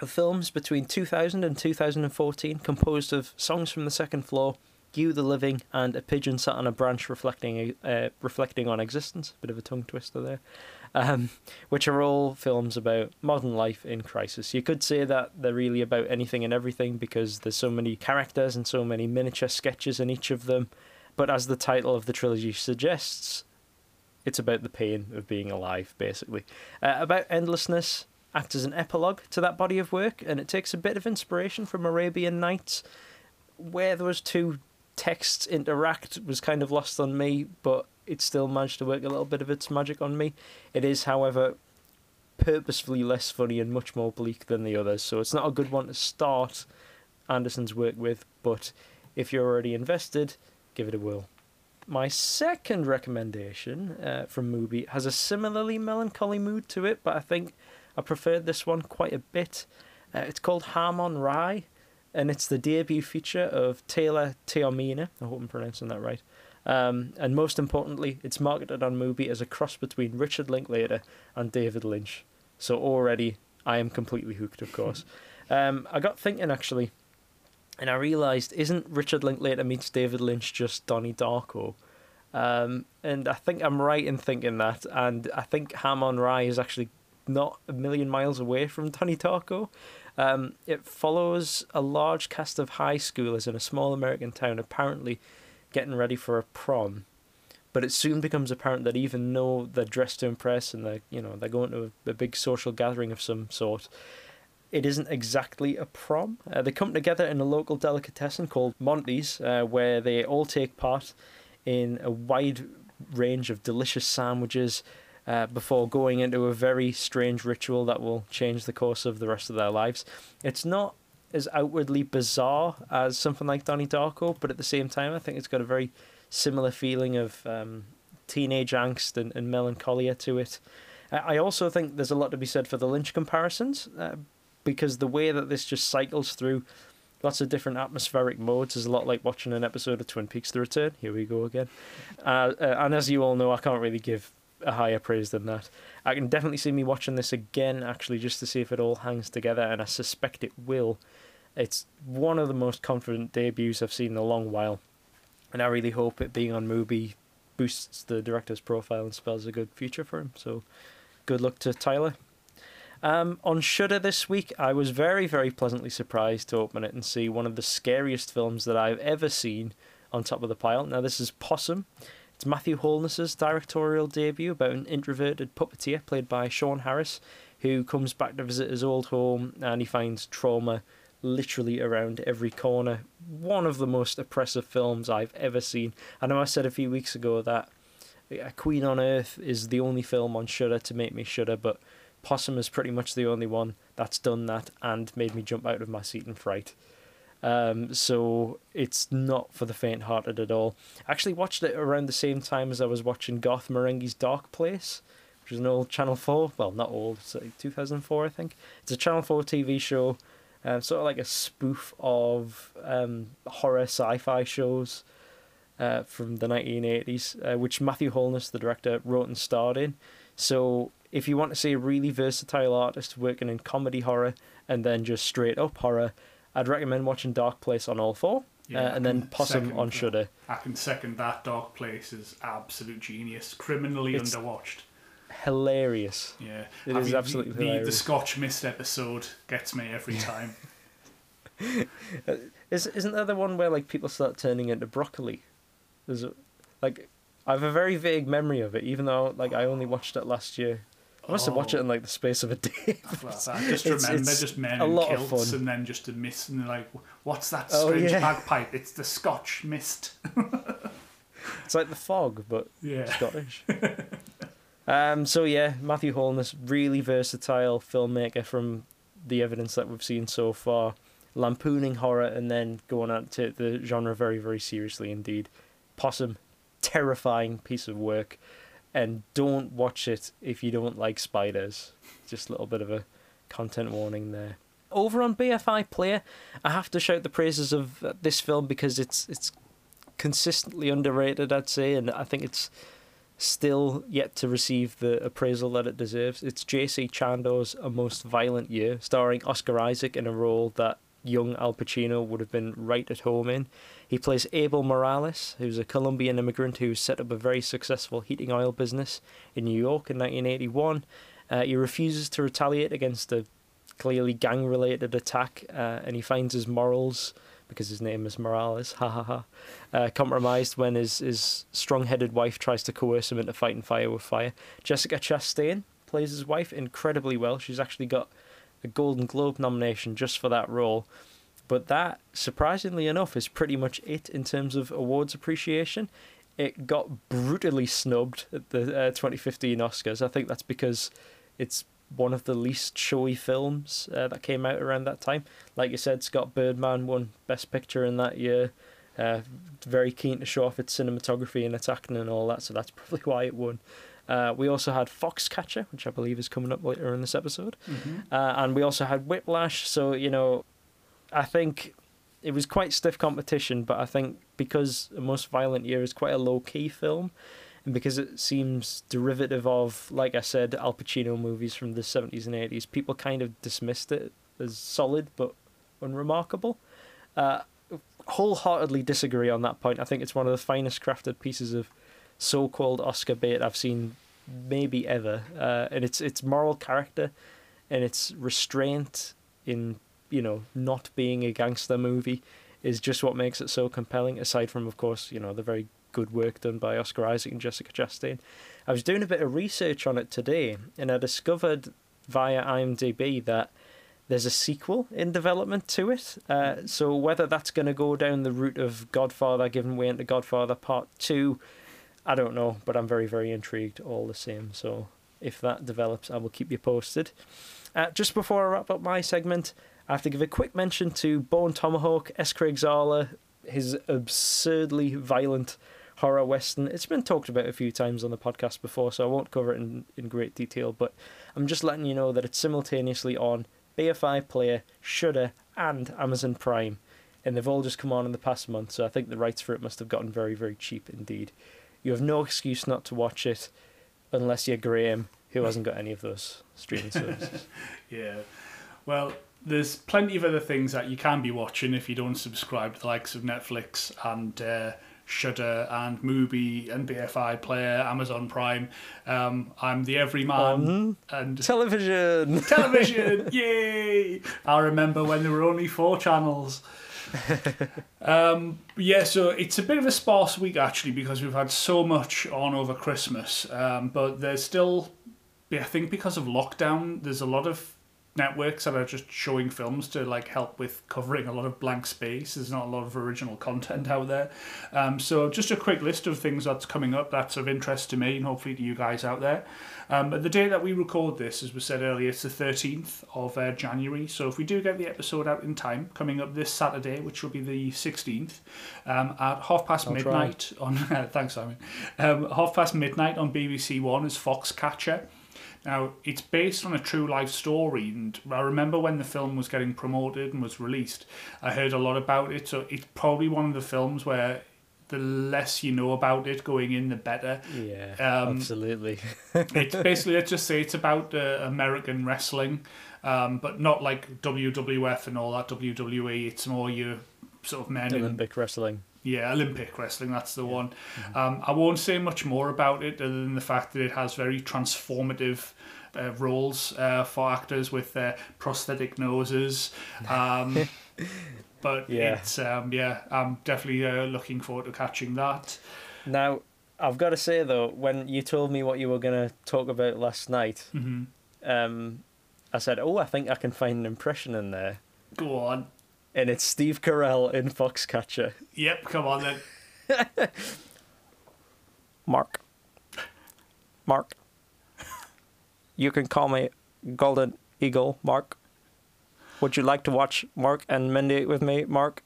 of films between 2000 and 2014, composed of songs from the second floor, You the Living, and A Pigeon Sat on a Branch reflecting uh, reflecting on existence. Bit of a tongue twister there. Um, which are all films about modern life in crisis. You could say that they're really about anything and everything because there's so many characters and so many miniature sketches in each of them. But as the title of the trilogy suggests, it's about the pain of being alive, basically. Uh, about endlessness acts as an epilogue to that body of work, and it takes a bit of inspiration from Arabian Nights, where those two texts interact was kind of lost on me, but it still managed to work a little bit of its magic on me. It is, however, purposefully less funny and much more bleak than the others, so it's not a good one to start Andersson's work with, but if you're already invested, give it a whirl. My second recommendation uh, from Mubi has a similarly melancholy mood to it, but I think I preferred this one quite a bit. Uh, it's called Ham on Rye, and it's the debut feature of Tyler Taormina. I hope I'm pronouncing that right. Um, and most importantly, it's marketed on Mubi as a cross between Richard Linklater and David Lynch. So already, I am completely hooked, of course. [LAUGHS] um, I got thinking actually, and I realised, isn't Richard Linklater meets David Lynch just Donnie Darko? Um, and I think I'm right in thinking that. And I think Ham on Rye is actually not a million miles away from Donnie Darko. Um, it follows a large cast of high schoolers in a small American town, apparently getting ready for a prom. But it soon becomes apparent that even though they're dressed to impress and they're you know they're going to a, a big social gathering of some sort, it isn't exactly a prom. Uh, they come together in a local delicatessen called Monty's, uh, where they all take part in a wide range of delicious sandwiches uh, before going into a very strange ritual that will change the course of the rest of their lives. It's not as outwardly bizarre as something like Donnie Darko, but at the same time, I think it's got a very similar feeling of um, teenage angst and, and melancholia to it. Uh, I also think there's a lot to be said for the Lynch comparisons, uh, because the way that this just cycles through lots of different atmospheric modes is a lot like watching an episode of Twin Peaks: The Return. Here we go again. Uh, uh, and as you all know, I can't really give a higher praise than that. I can definitely see me watching this again, actually, just to see if it all hangs together, and I suspect it will. It's one of the most confident debuts I've seen in a long while, and I really hope it being on Mubi boosts the director's profile and spells a good future for him. So, good luck to Tyler. Um, on Shudder this week, I was very, very pleasantly surprised to open it and see one of the scariest films that I've ever seen on top of the pile. Now, this is Possum. It's Matthew Holness's directorial debut about an introverted puppeteer played by Sean Harris, who comes back to visit his old home and he finds trauma literally around every corner. One of the most oppressive films I've ever seen. I know I said a few weeks ago that A Queen of Earth is the only film on Shudder to make me shudder, but Possum is pretty much the only one that's done that and made me jump out of my seat in fright. Um, so it's not for the faint-hearted at all. I actually watched it around the same time as I was watching Garth Marenghi's Dark Place, which is an old Channel Four. Well, not old. It's like 2004, I think. It's a Channel Four TV show, um, sort of like a spoof of um, horror sci-fi shows uh, from the 1980s, uh, which Matthew Holness, the director, wrote and starred in. So if you want to see a really versatile artist working in comedy horror and then just straight up horror, I'd recommend watching Dark Place on all four, Yeah, uh, and then Possum second on. Shudder. I can second that. Dark Place is absolute genius, criminally It's- underwatched. Hilarious. Yeah, It I is mean, absolutely the, the, the. Scotch Mist episode gets me every time. [LAUGHS] Is isn't there the one where like people start turning into broccoli? There's a, like I have a very vague memory of it, even though like I only watched it last year. I must have watched it in like the space of a day. [LAUGHS] Well, I just It's- remember it's just men a in lot of kilts fun. and then just a mist and they're like, what's that Oh, strange yeah. bagpipe? It's the Scotch Mist. [LAUGHS] It's like the fog, but Yeah. Scottish. [LAUGHS] um. So yeah, Matthew Holness, really versatile filmmaker from the evidence that we've seen so far, lampooning horror and then going on to the genre very, very seriously indeed. Possum, terrifying piece of work, and don't watch it if you don't like spiders. Just a little bit of a content warning there. Over on BFI Player, I have to shout the praises of this film because it's it's consistently underrated, I'd say, and I think it's still yet to receive the appraisal that it deserves. It's J.C. Chandor's A Most Violent Year, starring Oscar Isaac in a role that young Al Pacino would have been right at home in. He plays Abel Morales, who's a Colombian immigrant who set up a very successful heating oil business in New York in 1981. Uh, he refuses to retaliate against a clearly gang related attack, uh, and he finds his morals because his name is Morales, ha ha ha, uh, compromised when his, his strong headed wife tries to coerce him into fighting fire with fire. Jessica Chastain plays his wife incredibly well. She's actually got a Golden Globe nomination just for that role. But that, surprisingly enough, is pretty much it in terms of awards appreciation. It got brutally snubbed at the uh, 2015 Oscars. I think that's because it's one of the least showy films uh, that came out around that time. Like you said, Scott Birdman won Best Picture in that year. Uh, very keen to show off its cinematography and its acting and all that, so that's [LAUGHS] probably why it won. Uh, we also had Foxcatcher, which I believe is coming up later in this episode. Uh, and we also had Whiplash, so, you know, I think it was quite stiff competition, but I think because A Most Violent Year is quite a low key film, and because it seems derivative of, like I said, Al Pacino movies from the 70s and 80s, people kind of dismissed it as solid but unremarkable. Uh, wholeheartedly disagree on that point. I think it's one of the finest crafted pieces of so called Oscar bait I've seen maybe ever. Uh, and it's its moral character and its restraint in, you know, not being a gangster movie is just what makes it so compelling, aside from, of course, you know, the very good work done by Oscar Isaac and Jessica Chastain. I was doing a bit of research on it today, and I discovered via IMDb that there's a sequel in development to it. Uh, so whether that's going to go down the route of Godfather, giving way into Godfather Part Two, I don't know, but I'm very, very intrigued all the same. So if that develops, I will keep you posted. Uh, just before I wrap up my segment, I have to give a quick mention to Bone Tomahawk, S. Craig Zahler, his absurdly violent horror western. It's been talked about a few times on the podcast before, so I won't cover it in, in great detail, but I'm just letting you know that it's simultaneously on BFI Player, Shudder, and Amazon Prime. And they've all just come on in the past month, so I think the rights for it must have gotten very, very cheap indeed. You have no excuse not to watch it unless you're Graham, who hasn't got any of those streaming [LAUGHS] services. Yeah. Well, there's plenty of other things that you can be watching if you don't subscribe to the likes of Netflix and uh, Shudder and Mubi and BFI Player, Amazon Prime. Um, I'm the everyman and Television. [LAUGHS] television. Yay! I remember when there were only four channels. [LAUGHS] um, yeah, so it's a bit of a sparse week actually because we've had so much on over Christmas. Um, but there's still, I think, because of lockdown, there's a lot of networks that are just showing films to like help with covering a lot of blank space. There's not a lot of original content out there. Um, so just a quick list of things that's coming up that's of interest to me and hopefully to you guys out there. Um, but the day that we record this, as we said earlier, it's the 13th of uh, January. So if we do get the episode out in time, coming up this Saturday, which will be the 16th, um, at half past I'll midnight on [LAUGHS] thanks Simon, um, half past midnight on BBC One is Foxcatcher. Now, it's based on a true life story, and I remember when the film was getting promoted and was released, I heard a lot about it. So it's probably one of the films where the less you know about it going in, the better. Yeah, Um, absolutely. [LAUGHS] It's [LAUGHS] basically, let's just say it's about uh, American wrestling, um, but not like WWF and all that WWE. It's more your sort of men in Olympic wrestling. Yeah, Olympic wrestling, that's the one. Um, I won't say much more about it other than the fact that it has very transformative uh, roles uh, for actors with uh, prosthetic noses. Um, [LAUGHS] but Yeah. it's, um, yeah, I'm definitely uh, looking forward to catching that. Now, I've got to say though, when you told me what you were going to talk about last night, hmm um, I said, "Oh, I think I can find an impression in there," Go on. And it's Steve Carell in Foxcatcher. Yep, come on then. [LAUGHS] Mark. Mark. You can call me Golden Eagle, Mark. Would you like to watch Mork and Mindy with me, Mark?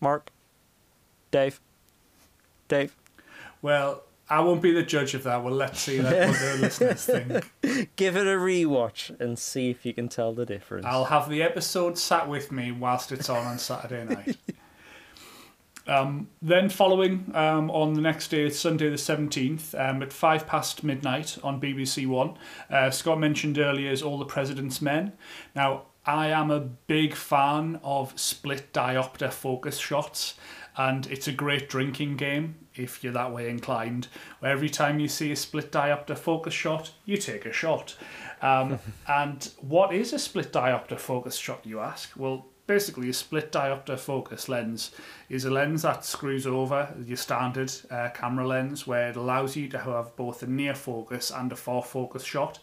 Mark. Dave. Dave. Well, I won't be the judge of that. Well, let's see that what the listeners [LAUGHS] think. Give it a rewatch and see if you can tell the difference. I'll have the episode sat with me whilst it's on on Saturday night. [LAUGHS] Um, then following um, on the next day, Sunday the 17th, um, at five past midnight on BBC One, uh, Scott mentioned earlier is All the President's Men. Now, I am a big fan of split diopter focus shots, and it's a great drinking game if you're that way inclined, where every time you see a split diopter focus shot, you take a shot. Um, [LAUGHS] and what is a split diopter focus shot, you ask? Well, basically, a split diopter focus lens is a lens that screws over your standard uh, camera lens, where it allows you to have both a near focus and a far focus shot.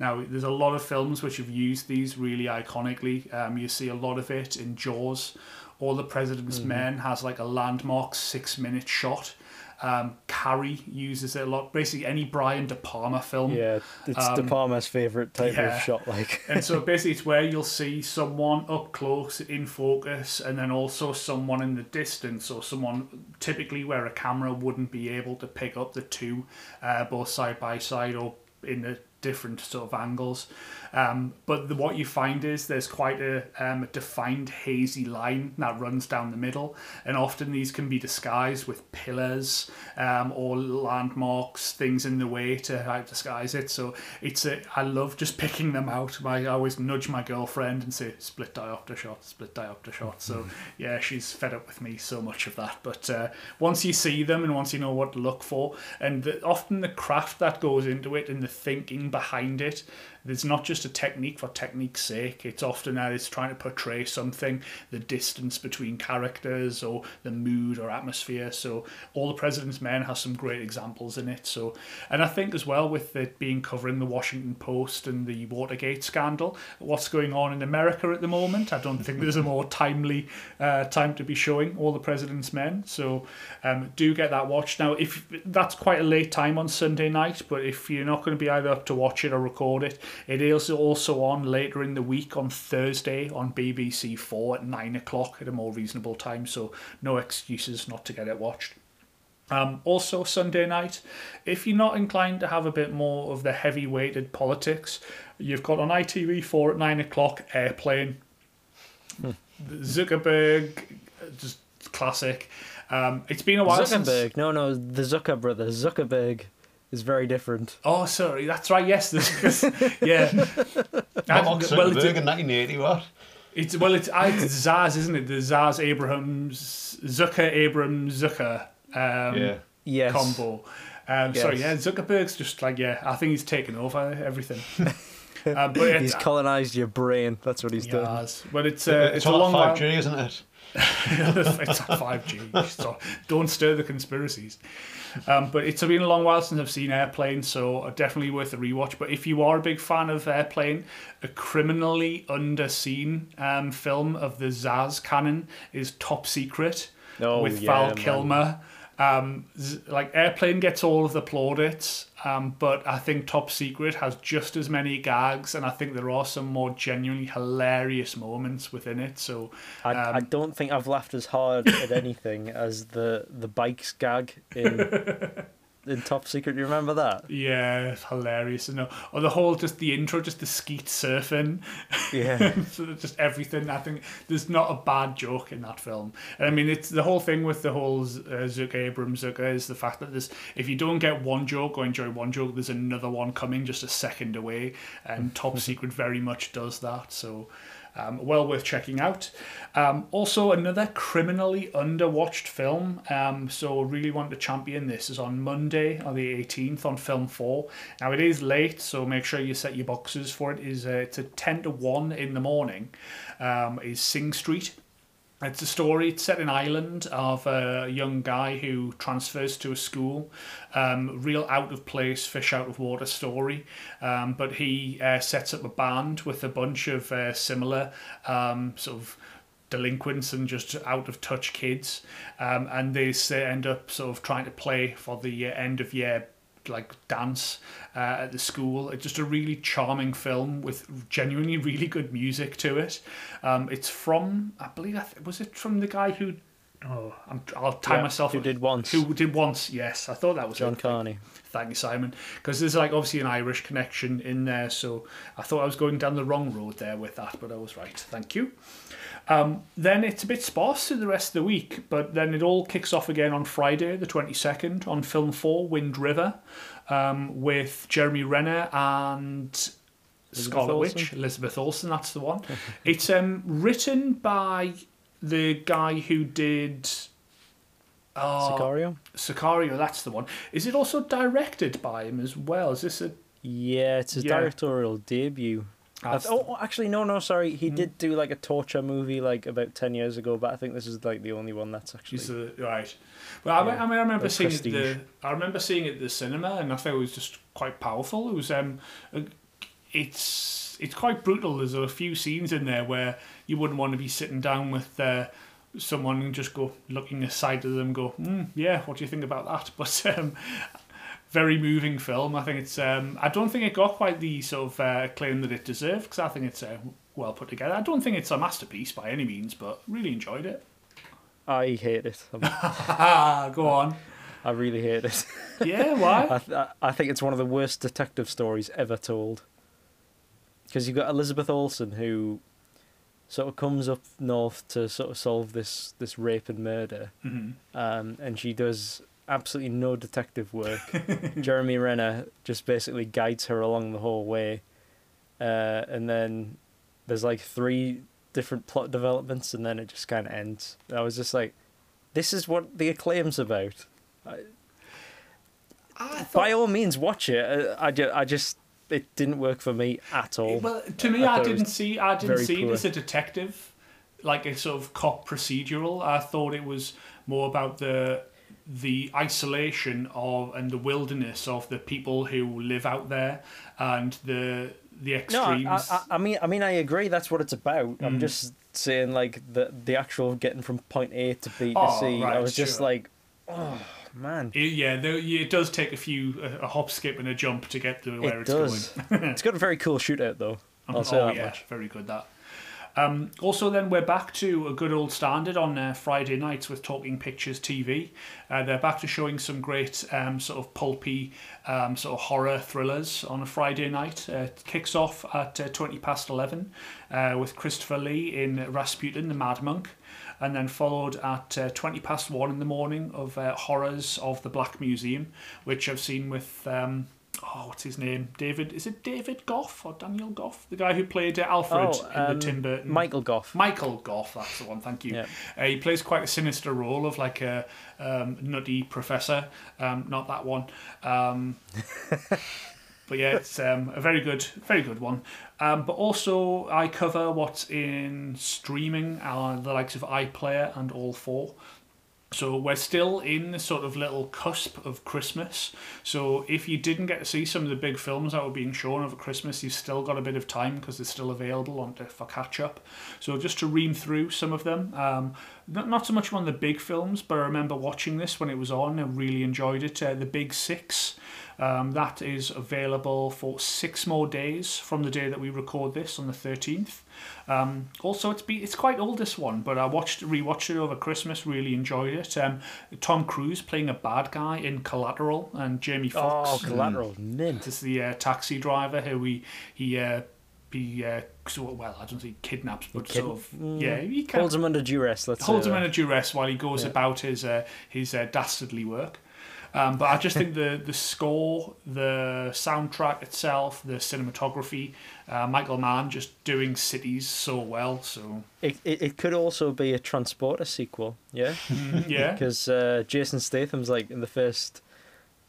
Now, there's a lot of films which have used these really iconically. Um, you see a lot of it in Jaws. All the President's Men has like a landmark six minute shot. Um, Carrie uses it a lot. Basically, any Brian De Palma film. yeah, it's De Um, Palma's favourite type yeah. of shot, like. [LAUGHS] And so [LAUGHS] basically, it's where you'll see someone up close in focus, and then also someone in the distance, or someone typically where a camera wouldn't be able to pick up the two, uh, both side by side or in the different sort of angles. Um, but the, what you find is there's quite a, um, a defined hazy line that runs down the middle, and often these can be disguised with pillars um, or landmarks, things in the way to disguise it. So it's a, I love just picking them out. My, I always nudge my girlfriend and say split diopter shot, split diopter shot. So yeah, she's fed up with me so much of that. But uh, once you see them and once you know what to look for, and the, often the craft that goes into it and the thinking behind it, there's not just a technique for technique's sake. It's often that it's trying to portray something, the distance between characters or the mood or atmosphere. So all the President's Men has some great examples in it. So and I think as well with it being covering the Washington Post and the Watergate scandal, what's going on in America at the moment, I don't think there's a more timely uh, time to be showing all the President's Men. So um, do get that watched now. If that's quite a late time on Sunday night, but if you're not going to be either up to watch it or record it, it is also on later in the week on Thursday on BBC Four at nine o'clock at a more reasonable time. So no excuses not to get it watched. Um, also, Sunday night, if you're not inclined to have a bit more of the heavy weighted politics, you've got on ITV4 at 9 o'clock Airplane. Zuckerberg, just classic. Um, it's been a while since. Zuckerberg. No, no, the Zucker brothers. Zuckerberg is very different. Oh, sorry, that's right. Yes, this, [LAUGHS] yeah. Not And- Mark well, Zuckerberg it's- in 1980, what? It's well, it's, I- it's Zaz, isn't it? The Zaz Abrahams Zucker Abrahams Zucker um, Yeah. Yes. combo. Um, Sorry, yeah, Zuckerberg's just like yeah. I think he's taken over everything. [LAUGHS] uh, but it's, He's colonised your brain. That's what he's done. Yes, but it's uh, it's it's a long five while. G, isn't it? [LAUGHS] it's five G. So don't stir the conspiracies. Um, but it's been a long while since I've seen Airplane, so definitely worth a rewatch. But if you are a big fan of Airplane, a criminally underseen um, film of the Zaz canon is Top Secret Oh, with yeah, Val man. Um, like Airplane gets all of the plaudits, um, but I think Top Secret has just as many gags, and I think there are some more genuinely hilarious moments within it. So I, I Um, don't think I've laughed as hard at anything as the the bikes gag in [LAUGHS] in Top Secret. You remember that? Yeah, it's hilarious. You know, or the whole just the intro, just the skeet surfing, Yeah. [LAUGHS] so just everything. I think there's not a bad joke in that film. And I mean, it's the whole thing with the whole uh, Zucker Abrahams Zucker is the fact that there's if you don't get one joke or enjoy one joke, there's another one coming just a second away. And Top [LAUGHS] Secret very much does that. So. Um, well worth checking out. Um, also, another criminally underwatched film. Um, so, really want to champion this is on Monday, on the 18th, on Film 4. Now, it is late, so make sure you set your boxes for it. Is uh, It's a 10 to 1 in the morning. Um, is Sing Street. It's a story. It's set in Ireland of a young guy who transfers to a school. Um, real out of place, fish out of water story. Um, but he uh, sets up a band with a bunch of uh, similar um, sort of delinquents and just out of touch kids, um, and they s- end up sort of trying to play for the uh, end of year like dance uh, at the school. It's just a really charming film with genuinely really good music to it. Um, it's from I believe I th- was it from the guy who. Oh, I'm, I'll tie Yeah, myself. who did once. Who did once? Yes, I thought that was John it. Carney. Thank you, Simon. Because there's like obviously an Irish connection in there, so I thought I was going down the wrong road there with that, but I was right. Thank you. Um, then it's a bit sparse through the rest of the week, but then it all kicks off again on Friday, the 22nd, on Film 4, Wind River, um, with Jeremy Renner and Scarlet? Witch, Elizabeth Olsen, that's the one. [LAUGHS] it's um, written by the guy who did. Oh, Sicario. Sicario, that's the one. Is it also directed by him as well? Is this a Yeah, it's a Yeah. directorial debut. I th- oh, actually, no, no, sorry. He Hmm. did do like a torture movie like about ten years ago, but I think this is like the only one that's actually. The right? Well, I, Yeah. I mean, I remember seeing it the. I remember seeing it at the cinema, and I thought it was just quite powerful. It was um, it's it's quite brutal. There's a few scenes in there where you wouldn't want to be sitting down with uh, someone and just go looking aside of them, go, mm, yeah, what do you think about that? [LAUGHS] But um, very moving film. I think it's. Um, I don't think it got quite the sort of uh, acclaim that it deserved because I think it's uh, well put together. I don't think it's a masterpiece by any means, but really enjoyed it. I hate it. [LAUGHS] Go on. I really hate it. Yeah, why? [LAUGHS] I, th- I think it's one of the worst detective stories ever told. Because you've got Elizabeth Olsen who sort of comes up north to sort of solve this this rape and murder, hmm um, and she does absolutely no detective work. [LAUGHS] Jeremy Renner just basically guides her along the whole way, uh, and then there's like three different plot developments, and then it just kind of ends. I was just like, this is what the acclaim's about. I By all means, watch it. Uh, I, ju- I just it didn't work for me at all. Well, to me, I I, didn't see. I didn't very see it as a detective, like a sort of cop procedural. I thought it was more about the the isolation of and the wilderness of the people who live out there and the the no, extremes. I, I, I mean, I mean, I agree. That's what it's about. I'm Mm. just saying, like the the actual getting from point A to B to Oh, C. I right, was just like, oh man, It- yeah, there, it does take a few a, a hop, skip, and a jump to get to where it it's does. going. [LAUGHS] it's got a very cool shootout though. [LAUGHS] I'll say oh that yeah, much. very good that. Um, also, then we're back to a good old standard on uh, Friday nights with Talking Pictures TV. Uh, they're back to showing some great um, sort of pulpy um, sort of horror thrillers on a Friday night. Uh, it kicks off at uh, twenty past eleven uh, with Christopher Lee in Rasputin, the Mad Monk, and then followed at uh, twenty past one in the morning of uh, horrors of the Black Museum, which I've seen with. Um, oh, what's his name? David. Is it David Goff or Daniel Goff? The guy who played uh, Alfred Oh, in um, the Tim Burton. Michael Gough. Michael Gough, that's the one. Thank you. Yeah. Uh, he plays quite a sinister role of like a um, nutty professor. Um, not that one. Um, [LAUGHS] but yeah, it's um, a very good, very good one. Um, but also, I cover what's in streaming, uh, the likes of iPlayer and All Four. So we're still in the sort of little cusp of Christmas. So if you didn't get to see some of the big films that were being shown over Christmas, you've still got a bit of time because they're still available on for catch up. So just to ream through some of them, um, not, not so much one of the big films, but I remember watching this when it was on. I really enjoyed it. Uh, the Big Six. Um, that is available for six more days from the day that we record this on the 13th. Um, also, it's be, it's quite old this one, but I watched rewatched it over Christmas. Really enjoyed it. Um, Tom Cruise playing a bad guy in Collateral, and Jamie Oh, Foxx Collateral. Mint. is the uh, taxi driver who he he uh, he uh, sort of, well I don't think kidnaps, but kid- sort of yeah he kind Holds him under duress. Let's holds say him in that. a duress while he goes Yeah. about his uh, his uh, dastardly work. Um, but I just think the the score, the soundtrack itself, the cinematography, uh, Michael Mann just doing cities so well. So It, it, it could also be a Transporter sequel, yeah? [LAUGHS] yeah, Because uh, Jason Statham's like in the first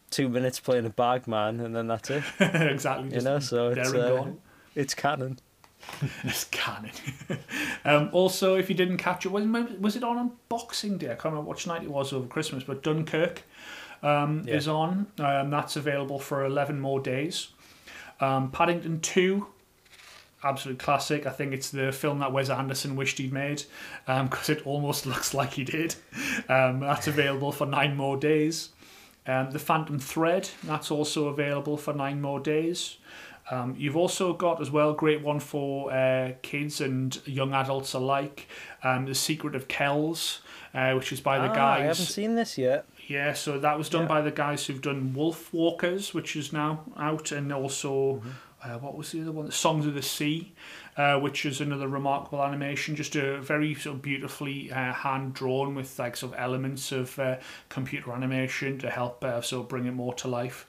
two minutes playing a bagman, and then that's it. [LAUGHS] exactly. You just know, so there it's and uh, gone. It's canon. [LAUGHS] It's canon. [LAUGHS] um, also, if you didn't catch it, was, was it on on Boxing Day? I can't remember which night it was over Christmas, but Dunkirk um, Yeah. is on. Um, that's available for 11 more days. Um, Paddington 2, absolute classic. I think it's the film that Wes Anderson wished he'd made [LAUGHS] because it almost looks like he did. Um, that's available for nine more days. Um, the Phantom Thread, that's also available for nine more days. Um, you've also got as well great one for uh, kids and young adults alike. Um, the Secret of Kells, uh, which is by the Ah, guys. I haven't seen this yet. Yeah, so that was done Yeah. by the guys who've done Wolfwalkers, which is now out, and also Mm-hmm. uh, what was the other one? Songs of the Sea, uh, which is another remarkable animation. Just a very sort of beautifully uh, hand drawn with like sort of elements of uh, computer animation to help uh, sort of bring it more to life.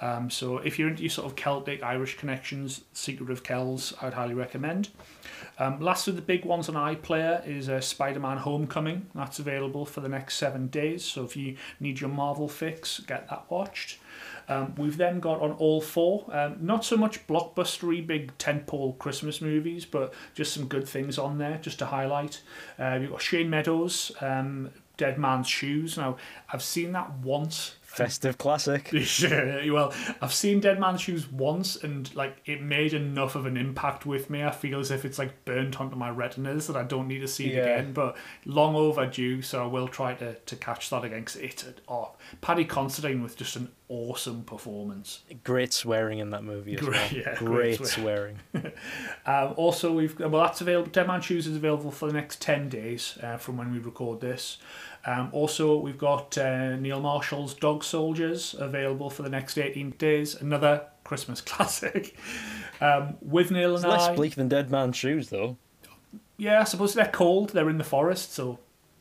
Um, so if you're into your sort of Celtic Irish connections, Secret of Kells, I'd highly recommend. Um, last of the big ones on iPlayer is uh, Spider-Man: Homecoming. That's available for the next seven days. So if you need your Marvel fix, get that watched. Um, we've then got on all four, um, not so much blockbustery big tentpole Christmas movies, but just some good things on there just to highlight. Uh, you've got Shane Meadows, um, Dead Man's Shoes. Now I've seen that once Festive classic. [LAUGHS] yeah, well, I've seen Dead Man's Shoes once, and like it made enough of an impact with me. I feel as if it's like burnt onto my retinas that I don't need to see it Yeah. again. But long overdue, so I will try to, to catch that again. Cause it's a, oh, Paddy Considine with just an awesome performance. Great swearing in that movie as Great- well. [LAUGHS] yeah, great, great swearing. [LAUGHS] Um, also, we've well, that's available. Dead Man's Shoes is available for the next ten days uh, from when we record this. Um, also, we've got uh, Neil Marshall's Dog Soldiers available for the next eighteen days. Another Christmas [LAUGHS] classic. Um, with Neil It's and less I, bleak than Dead Man's Shoes, though. yeah, I suppose they're cold. They're in the forest, so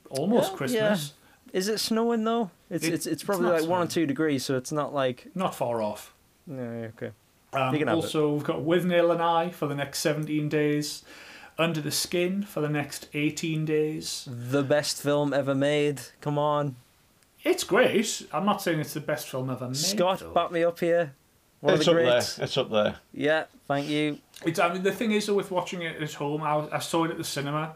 almost Yeah, Christmas. Is it snowing though? It's It- it's it's it's probably not like one or two degrees, so it's not like. Not far off. No, okay. Um, it. also, we've got Withnail and I for the next 17 days. Under the Skin for the next 18 days. The best film ever made. Come on, It's great. I'm not saying it's the best film ever made. Scott, though. back me up here. One it's the up greats. there. It's up there. Yeah, thank you. It's, I mean, the thing is, though, with watching it at home, I, I saw it at the cinema,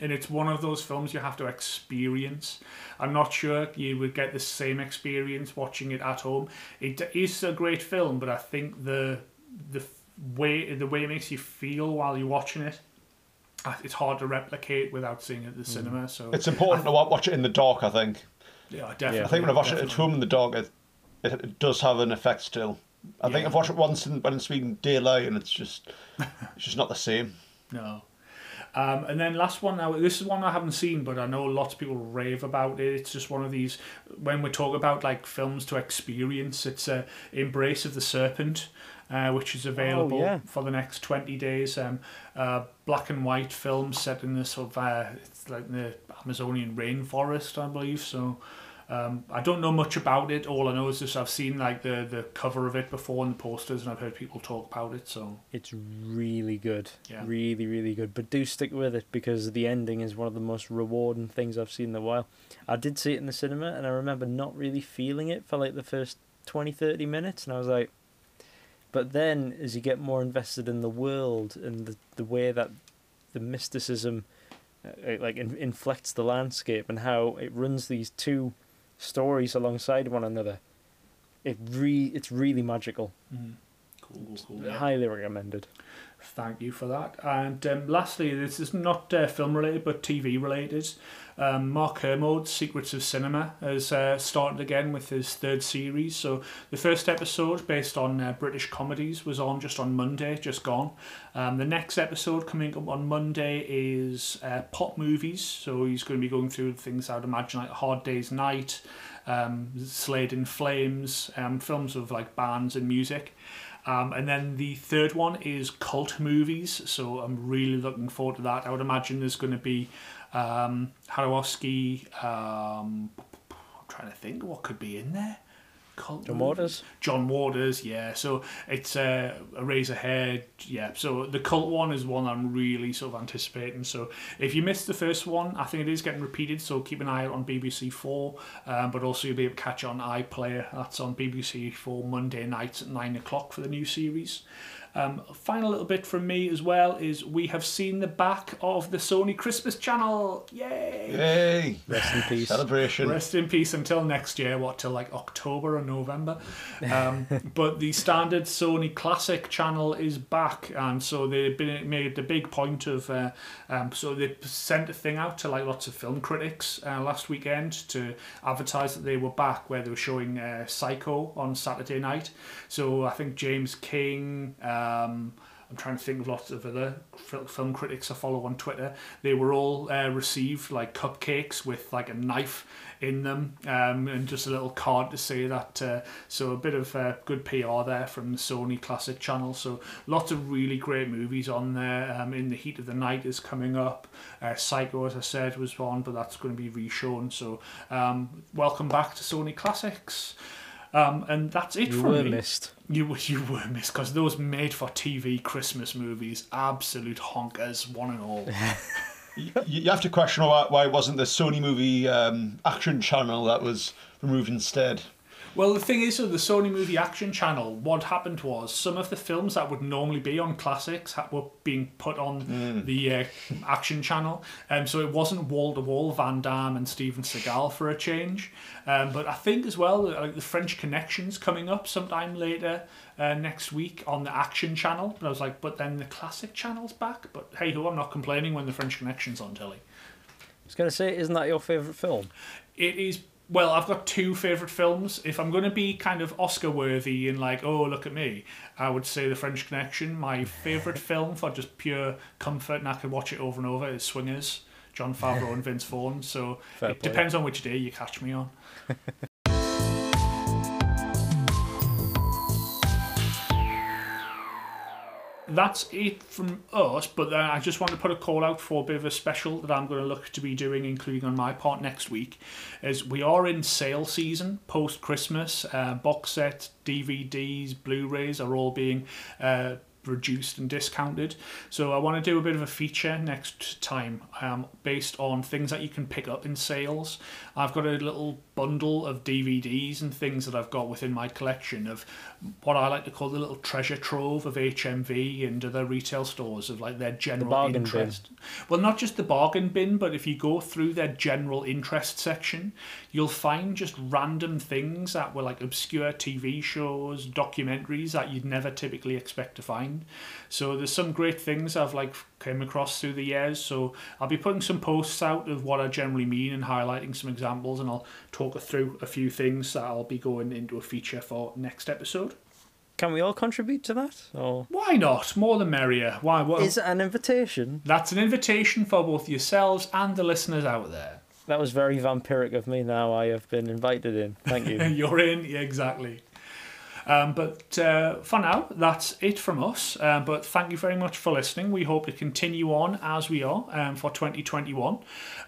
and it's one of those films you have to experience. I'm not sure you would get the same experience watching it at home. It is a great film, but I think the the way the way it makes you feel while you're watching it, uh, it's hard to replicate without seeing it at the cinema. So It's important to watch it in the dark. I think. yeah, definitely. I think when I watch it at home in the dark, it, it, it does have an effect still. I think Yeah. I've watched it once in, when it's been daylight, and it's just [LAUGHS] it's just not the same. No. Um, and then last one now, this is one I haven't seen, but I know lots of people rave about it. It's just one of these, when we talk about like films to experience, it's uh, Embrace of the Serpent, uh, which is available yeah. for the next 20 days. Um, uh, black and white film set in the sort of, uh, it's like the Amazonian rainforest, I believe. So Um, I don't know much about it. All I know is just I've seen like the, the cover of it before and the posters, and I've heard people talk about it. So It's really good. Yeah. Really, really good. But do stick with it because the ending is one of the most rewarding things I've seen in a while. I did see it in the cinema and I remember not really feeling it for like the first 20, 30 minutes. And I was like, but then as you get more invested in the world and the, the way that the mysticism uh, like in, inflects the landscape and how it runs these two stories alongside one another, it re- it's really magical. mm. cool, cool, cool. yeah. Highly recommended. Thank you for that. And um, lastly, this is not uh, film related but TV related. Um, Mark Kermode's Secrets of Cinema has uh, started again with his third series. So the first episode, based on uh, British comedies, was on just on Monday, just gone. Um, the next episode coming up on Monday is uh, pop movies. So he's going to be going through things I would imagine like Hard Day's Night, um, Slade in Flames, um, films of like bands and music. Um, and then the third one is cult movies. So I'm really looking forward to that. I would imagine there's going to be um. Um, I'm trying to think what could be in there. John? Waters. John Waters, yeah. So it's uh, Eraserhead, yeah. So the cult one is one I'm really sort of anticipating. So if you missed the first one, I think it is getting repeated. So keep an eye out on BBC Four, um, but also you'll be able to catch on iPlayer. That's on BBC Four Monday nights at nine o'clock for the new series. Um, final little bit from me as well is we have seen the back of the Sony Christmas channel. Yay! Yay! Rest in peace. Celebration. Rest in peace until next year. What till like October or November? Um, [LAUGHS] but the standard Sony Classic channel is back, and so they've been made the big point of. Uh, um, so they sent a thing out to like lots of film critics uh, last weekend to advertise that they were back, where they were showing uh, Psycho on Saturday night. So I think James King. Um, I'm trying to think of lots of other film critics I follow on Twitter. They were all uh, received like cupcakes with like a knife in them um, and just a little card to say that. Uh, so a bit of uh, good PR there from the Sony Classic channel. So lots of really great movies on there. Um, in the Heat of the Night is coming up. Uh, Psycho, as I said, was on, but that's going to be reshown. So um, welcome back to Sony Classics. Um, and that's it You from were me. missed. You were- [LAUGHS] you were missed because those made for TV Christmas movies, absolute honkers, one and all. [LAUGHS] you, you have to question why, why wasn't the Sony movie um, action channel that was removed instead? Well, the thing is, so the Sony Movie Action Channel, what happened was some of the films that would normally be on classics were being put on the uh, Action Channel, um, so it wasn't wall to wall Van Damme and Steven Seagal for a change. Um, but I think as well, like the French Connections coming up sometime later uh, next week on the Action Channel. But I was like, but then the Classic Channel's back. But hey ho, I'm not complaining when the French Connection's on telly. I was going to say, isn't that your favourite film? It is well, I've got two favorite films. If I'm going to be kind of Oscar worthy and like, oh look at me, I would say The French Connection. My favorite [LAUGHS] film for just pure comfort, and I could watch it over and over, is Swingers. Jon Favreau and Vince Vaughn. So Fair it depends on which day you catch me on. [LAUGHS] that's it from us. But then I just want to put a call out for a bit of a special that I'm going to look to be doing, including on my part next week. Is we are in sale season post Christmas. Uh, box sets, DVDs, Blu-rays are all being. Uh, reduced and discounted so i want to do a bit of a feature next time um, based on things that you can pick up in sales i've got a little bundle of dvds and things that i've got within my collection of what i like to call the little treasure trove of hmv and other retail stores of like their general bin. interest. Well not just the bargain bin but if you go through their general interest section you'll find just random things that were like obscure tv shows documentaries that you'd never typically expect to find. So there's some great things i've like came across through the years. So i'll be putting some posts out of what i generally mean and highlighting some examples and i'll talk through a few things that i'll be going into a feature for next episode Can we all contribute to that? Or why not more the merrier why what is it an invitation? that's an invitation for both yourselves and the listeners out there That was very vampiric of me. Now I have been invited in. Thank you. [LAUGHS] You're in, yeah, exactly. Um, but uh, for now, that's it from us. Um, but thank you very much for listening. We hope to continue on as we are um, for 2021.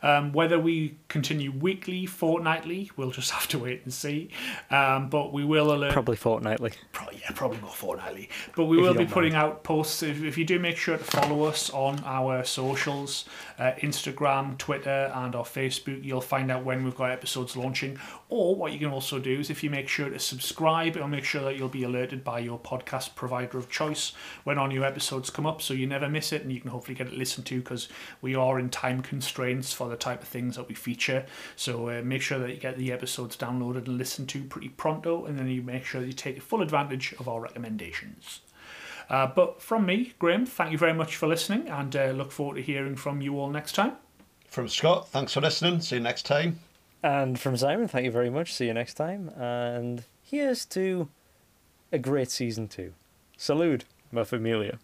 Um, whether we continue weekly, fortnightly, we'll just have to wait and see. Um, but we will alert. Probably fortnightly. Probably, yeah, probably more fortnightly. But we If will be putting out posts. If, if you do make sure to follow us on our socials, uh, Instagram, Twitter, and our Facebook, you'll find out when we've got episodes launching. Or what you can also do is if you make sure to subscribe, it'll make sure that you'll be alerted by your podcast provider of choice when our new episodes come up, so you never miss it, and you can hopefully get it listened to because we are in time constraints for the type of things that we feature. So uh, make sure that you get the episodes downloaded and listened to pretty pronto, and then you make sure that you take full advantage of our recommendations. Uh, but from me, Graham, thank you very much for listening, and uh, look forward to hearing from you all next time. From Scott, thanks for listening. See you next time. And from Simon, thank you very much. See you next time. And here's to a great season two. Salute, my familia.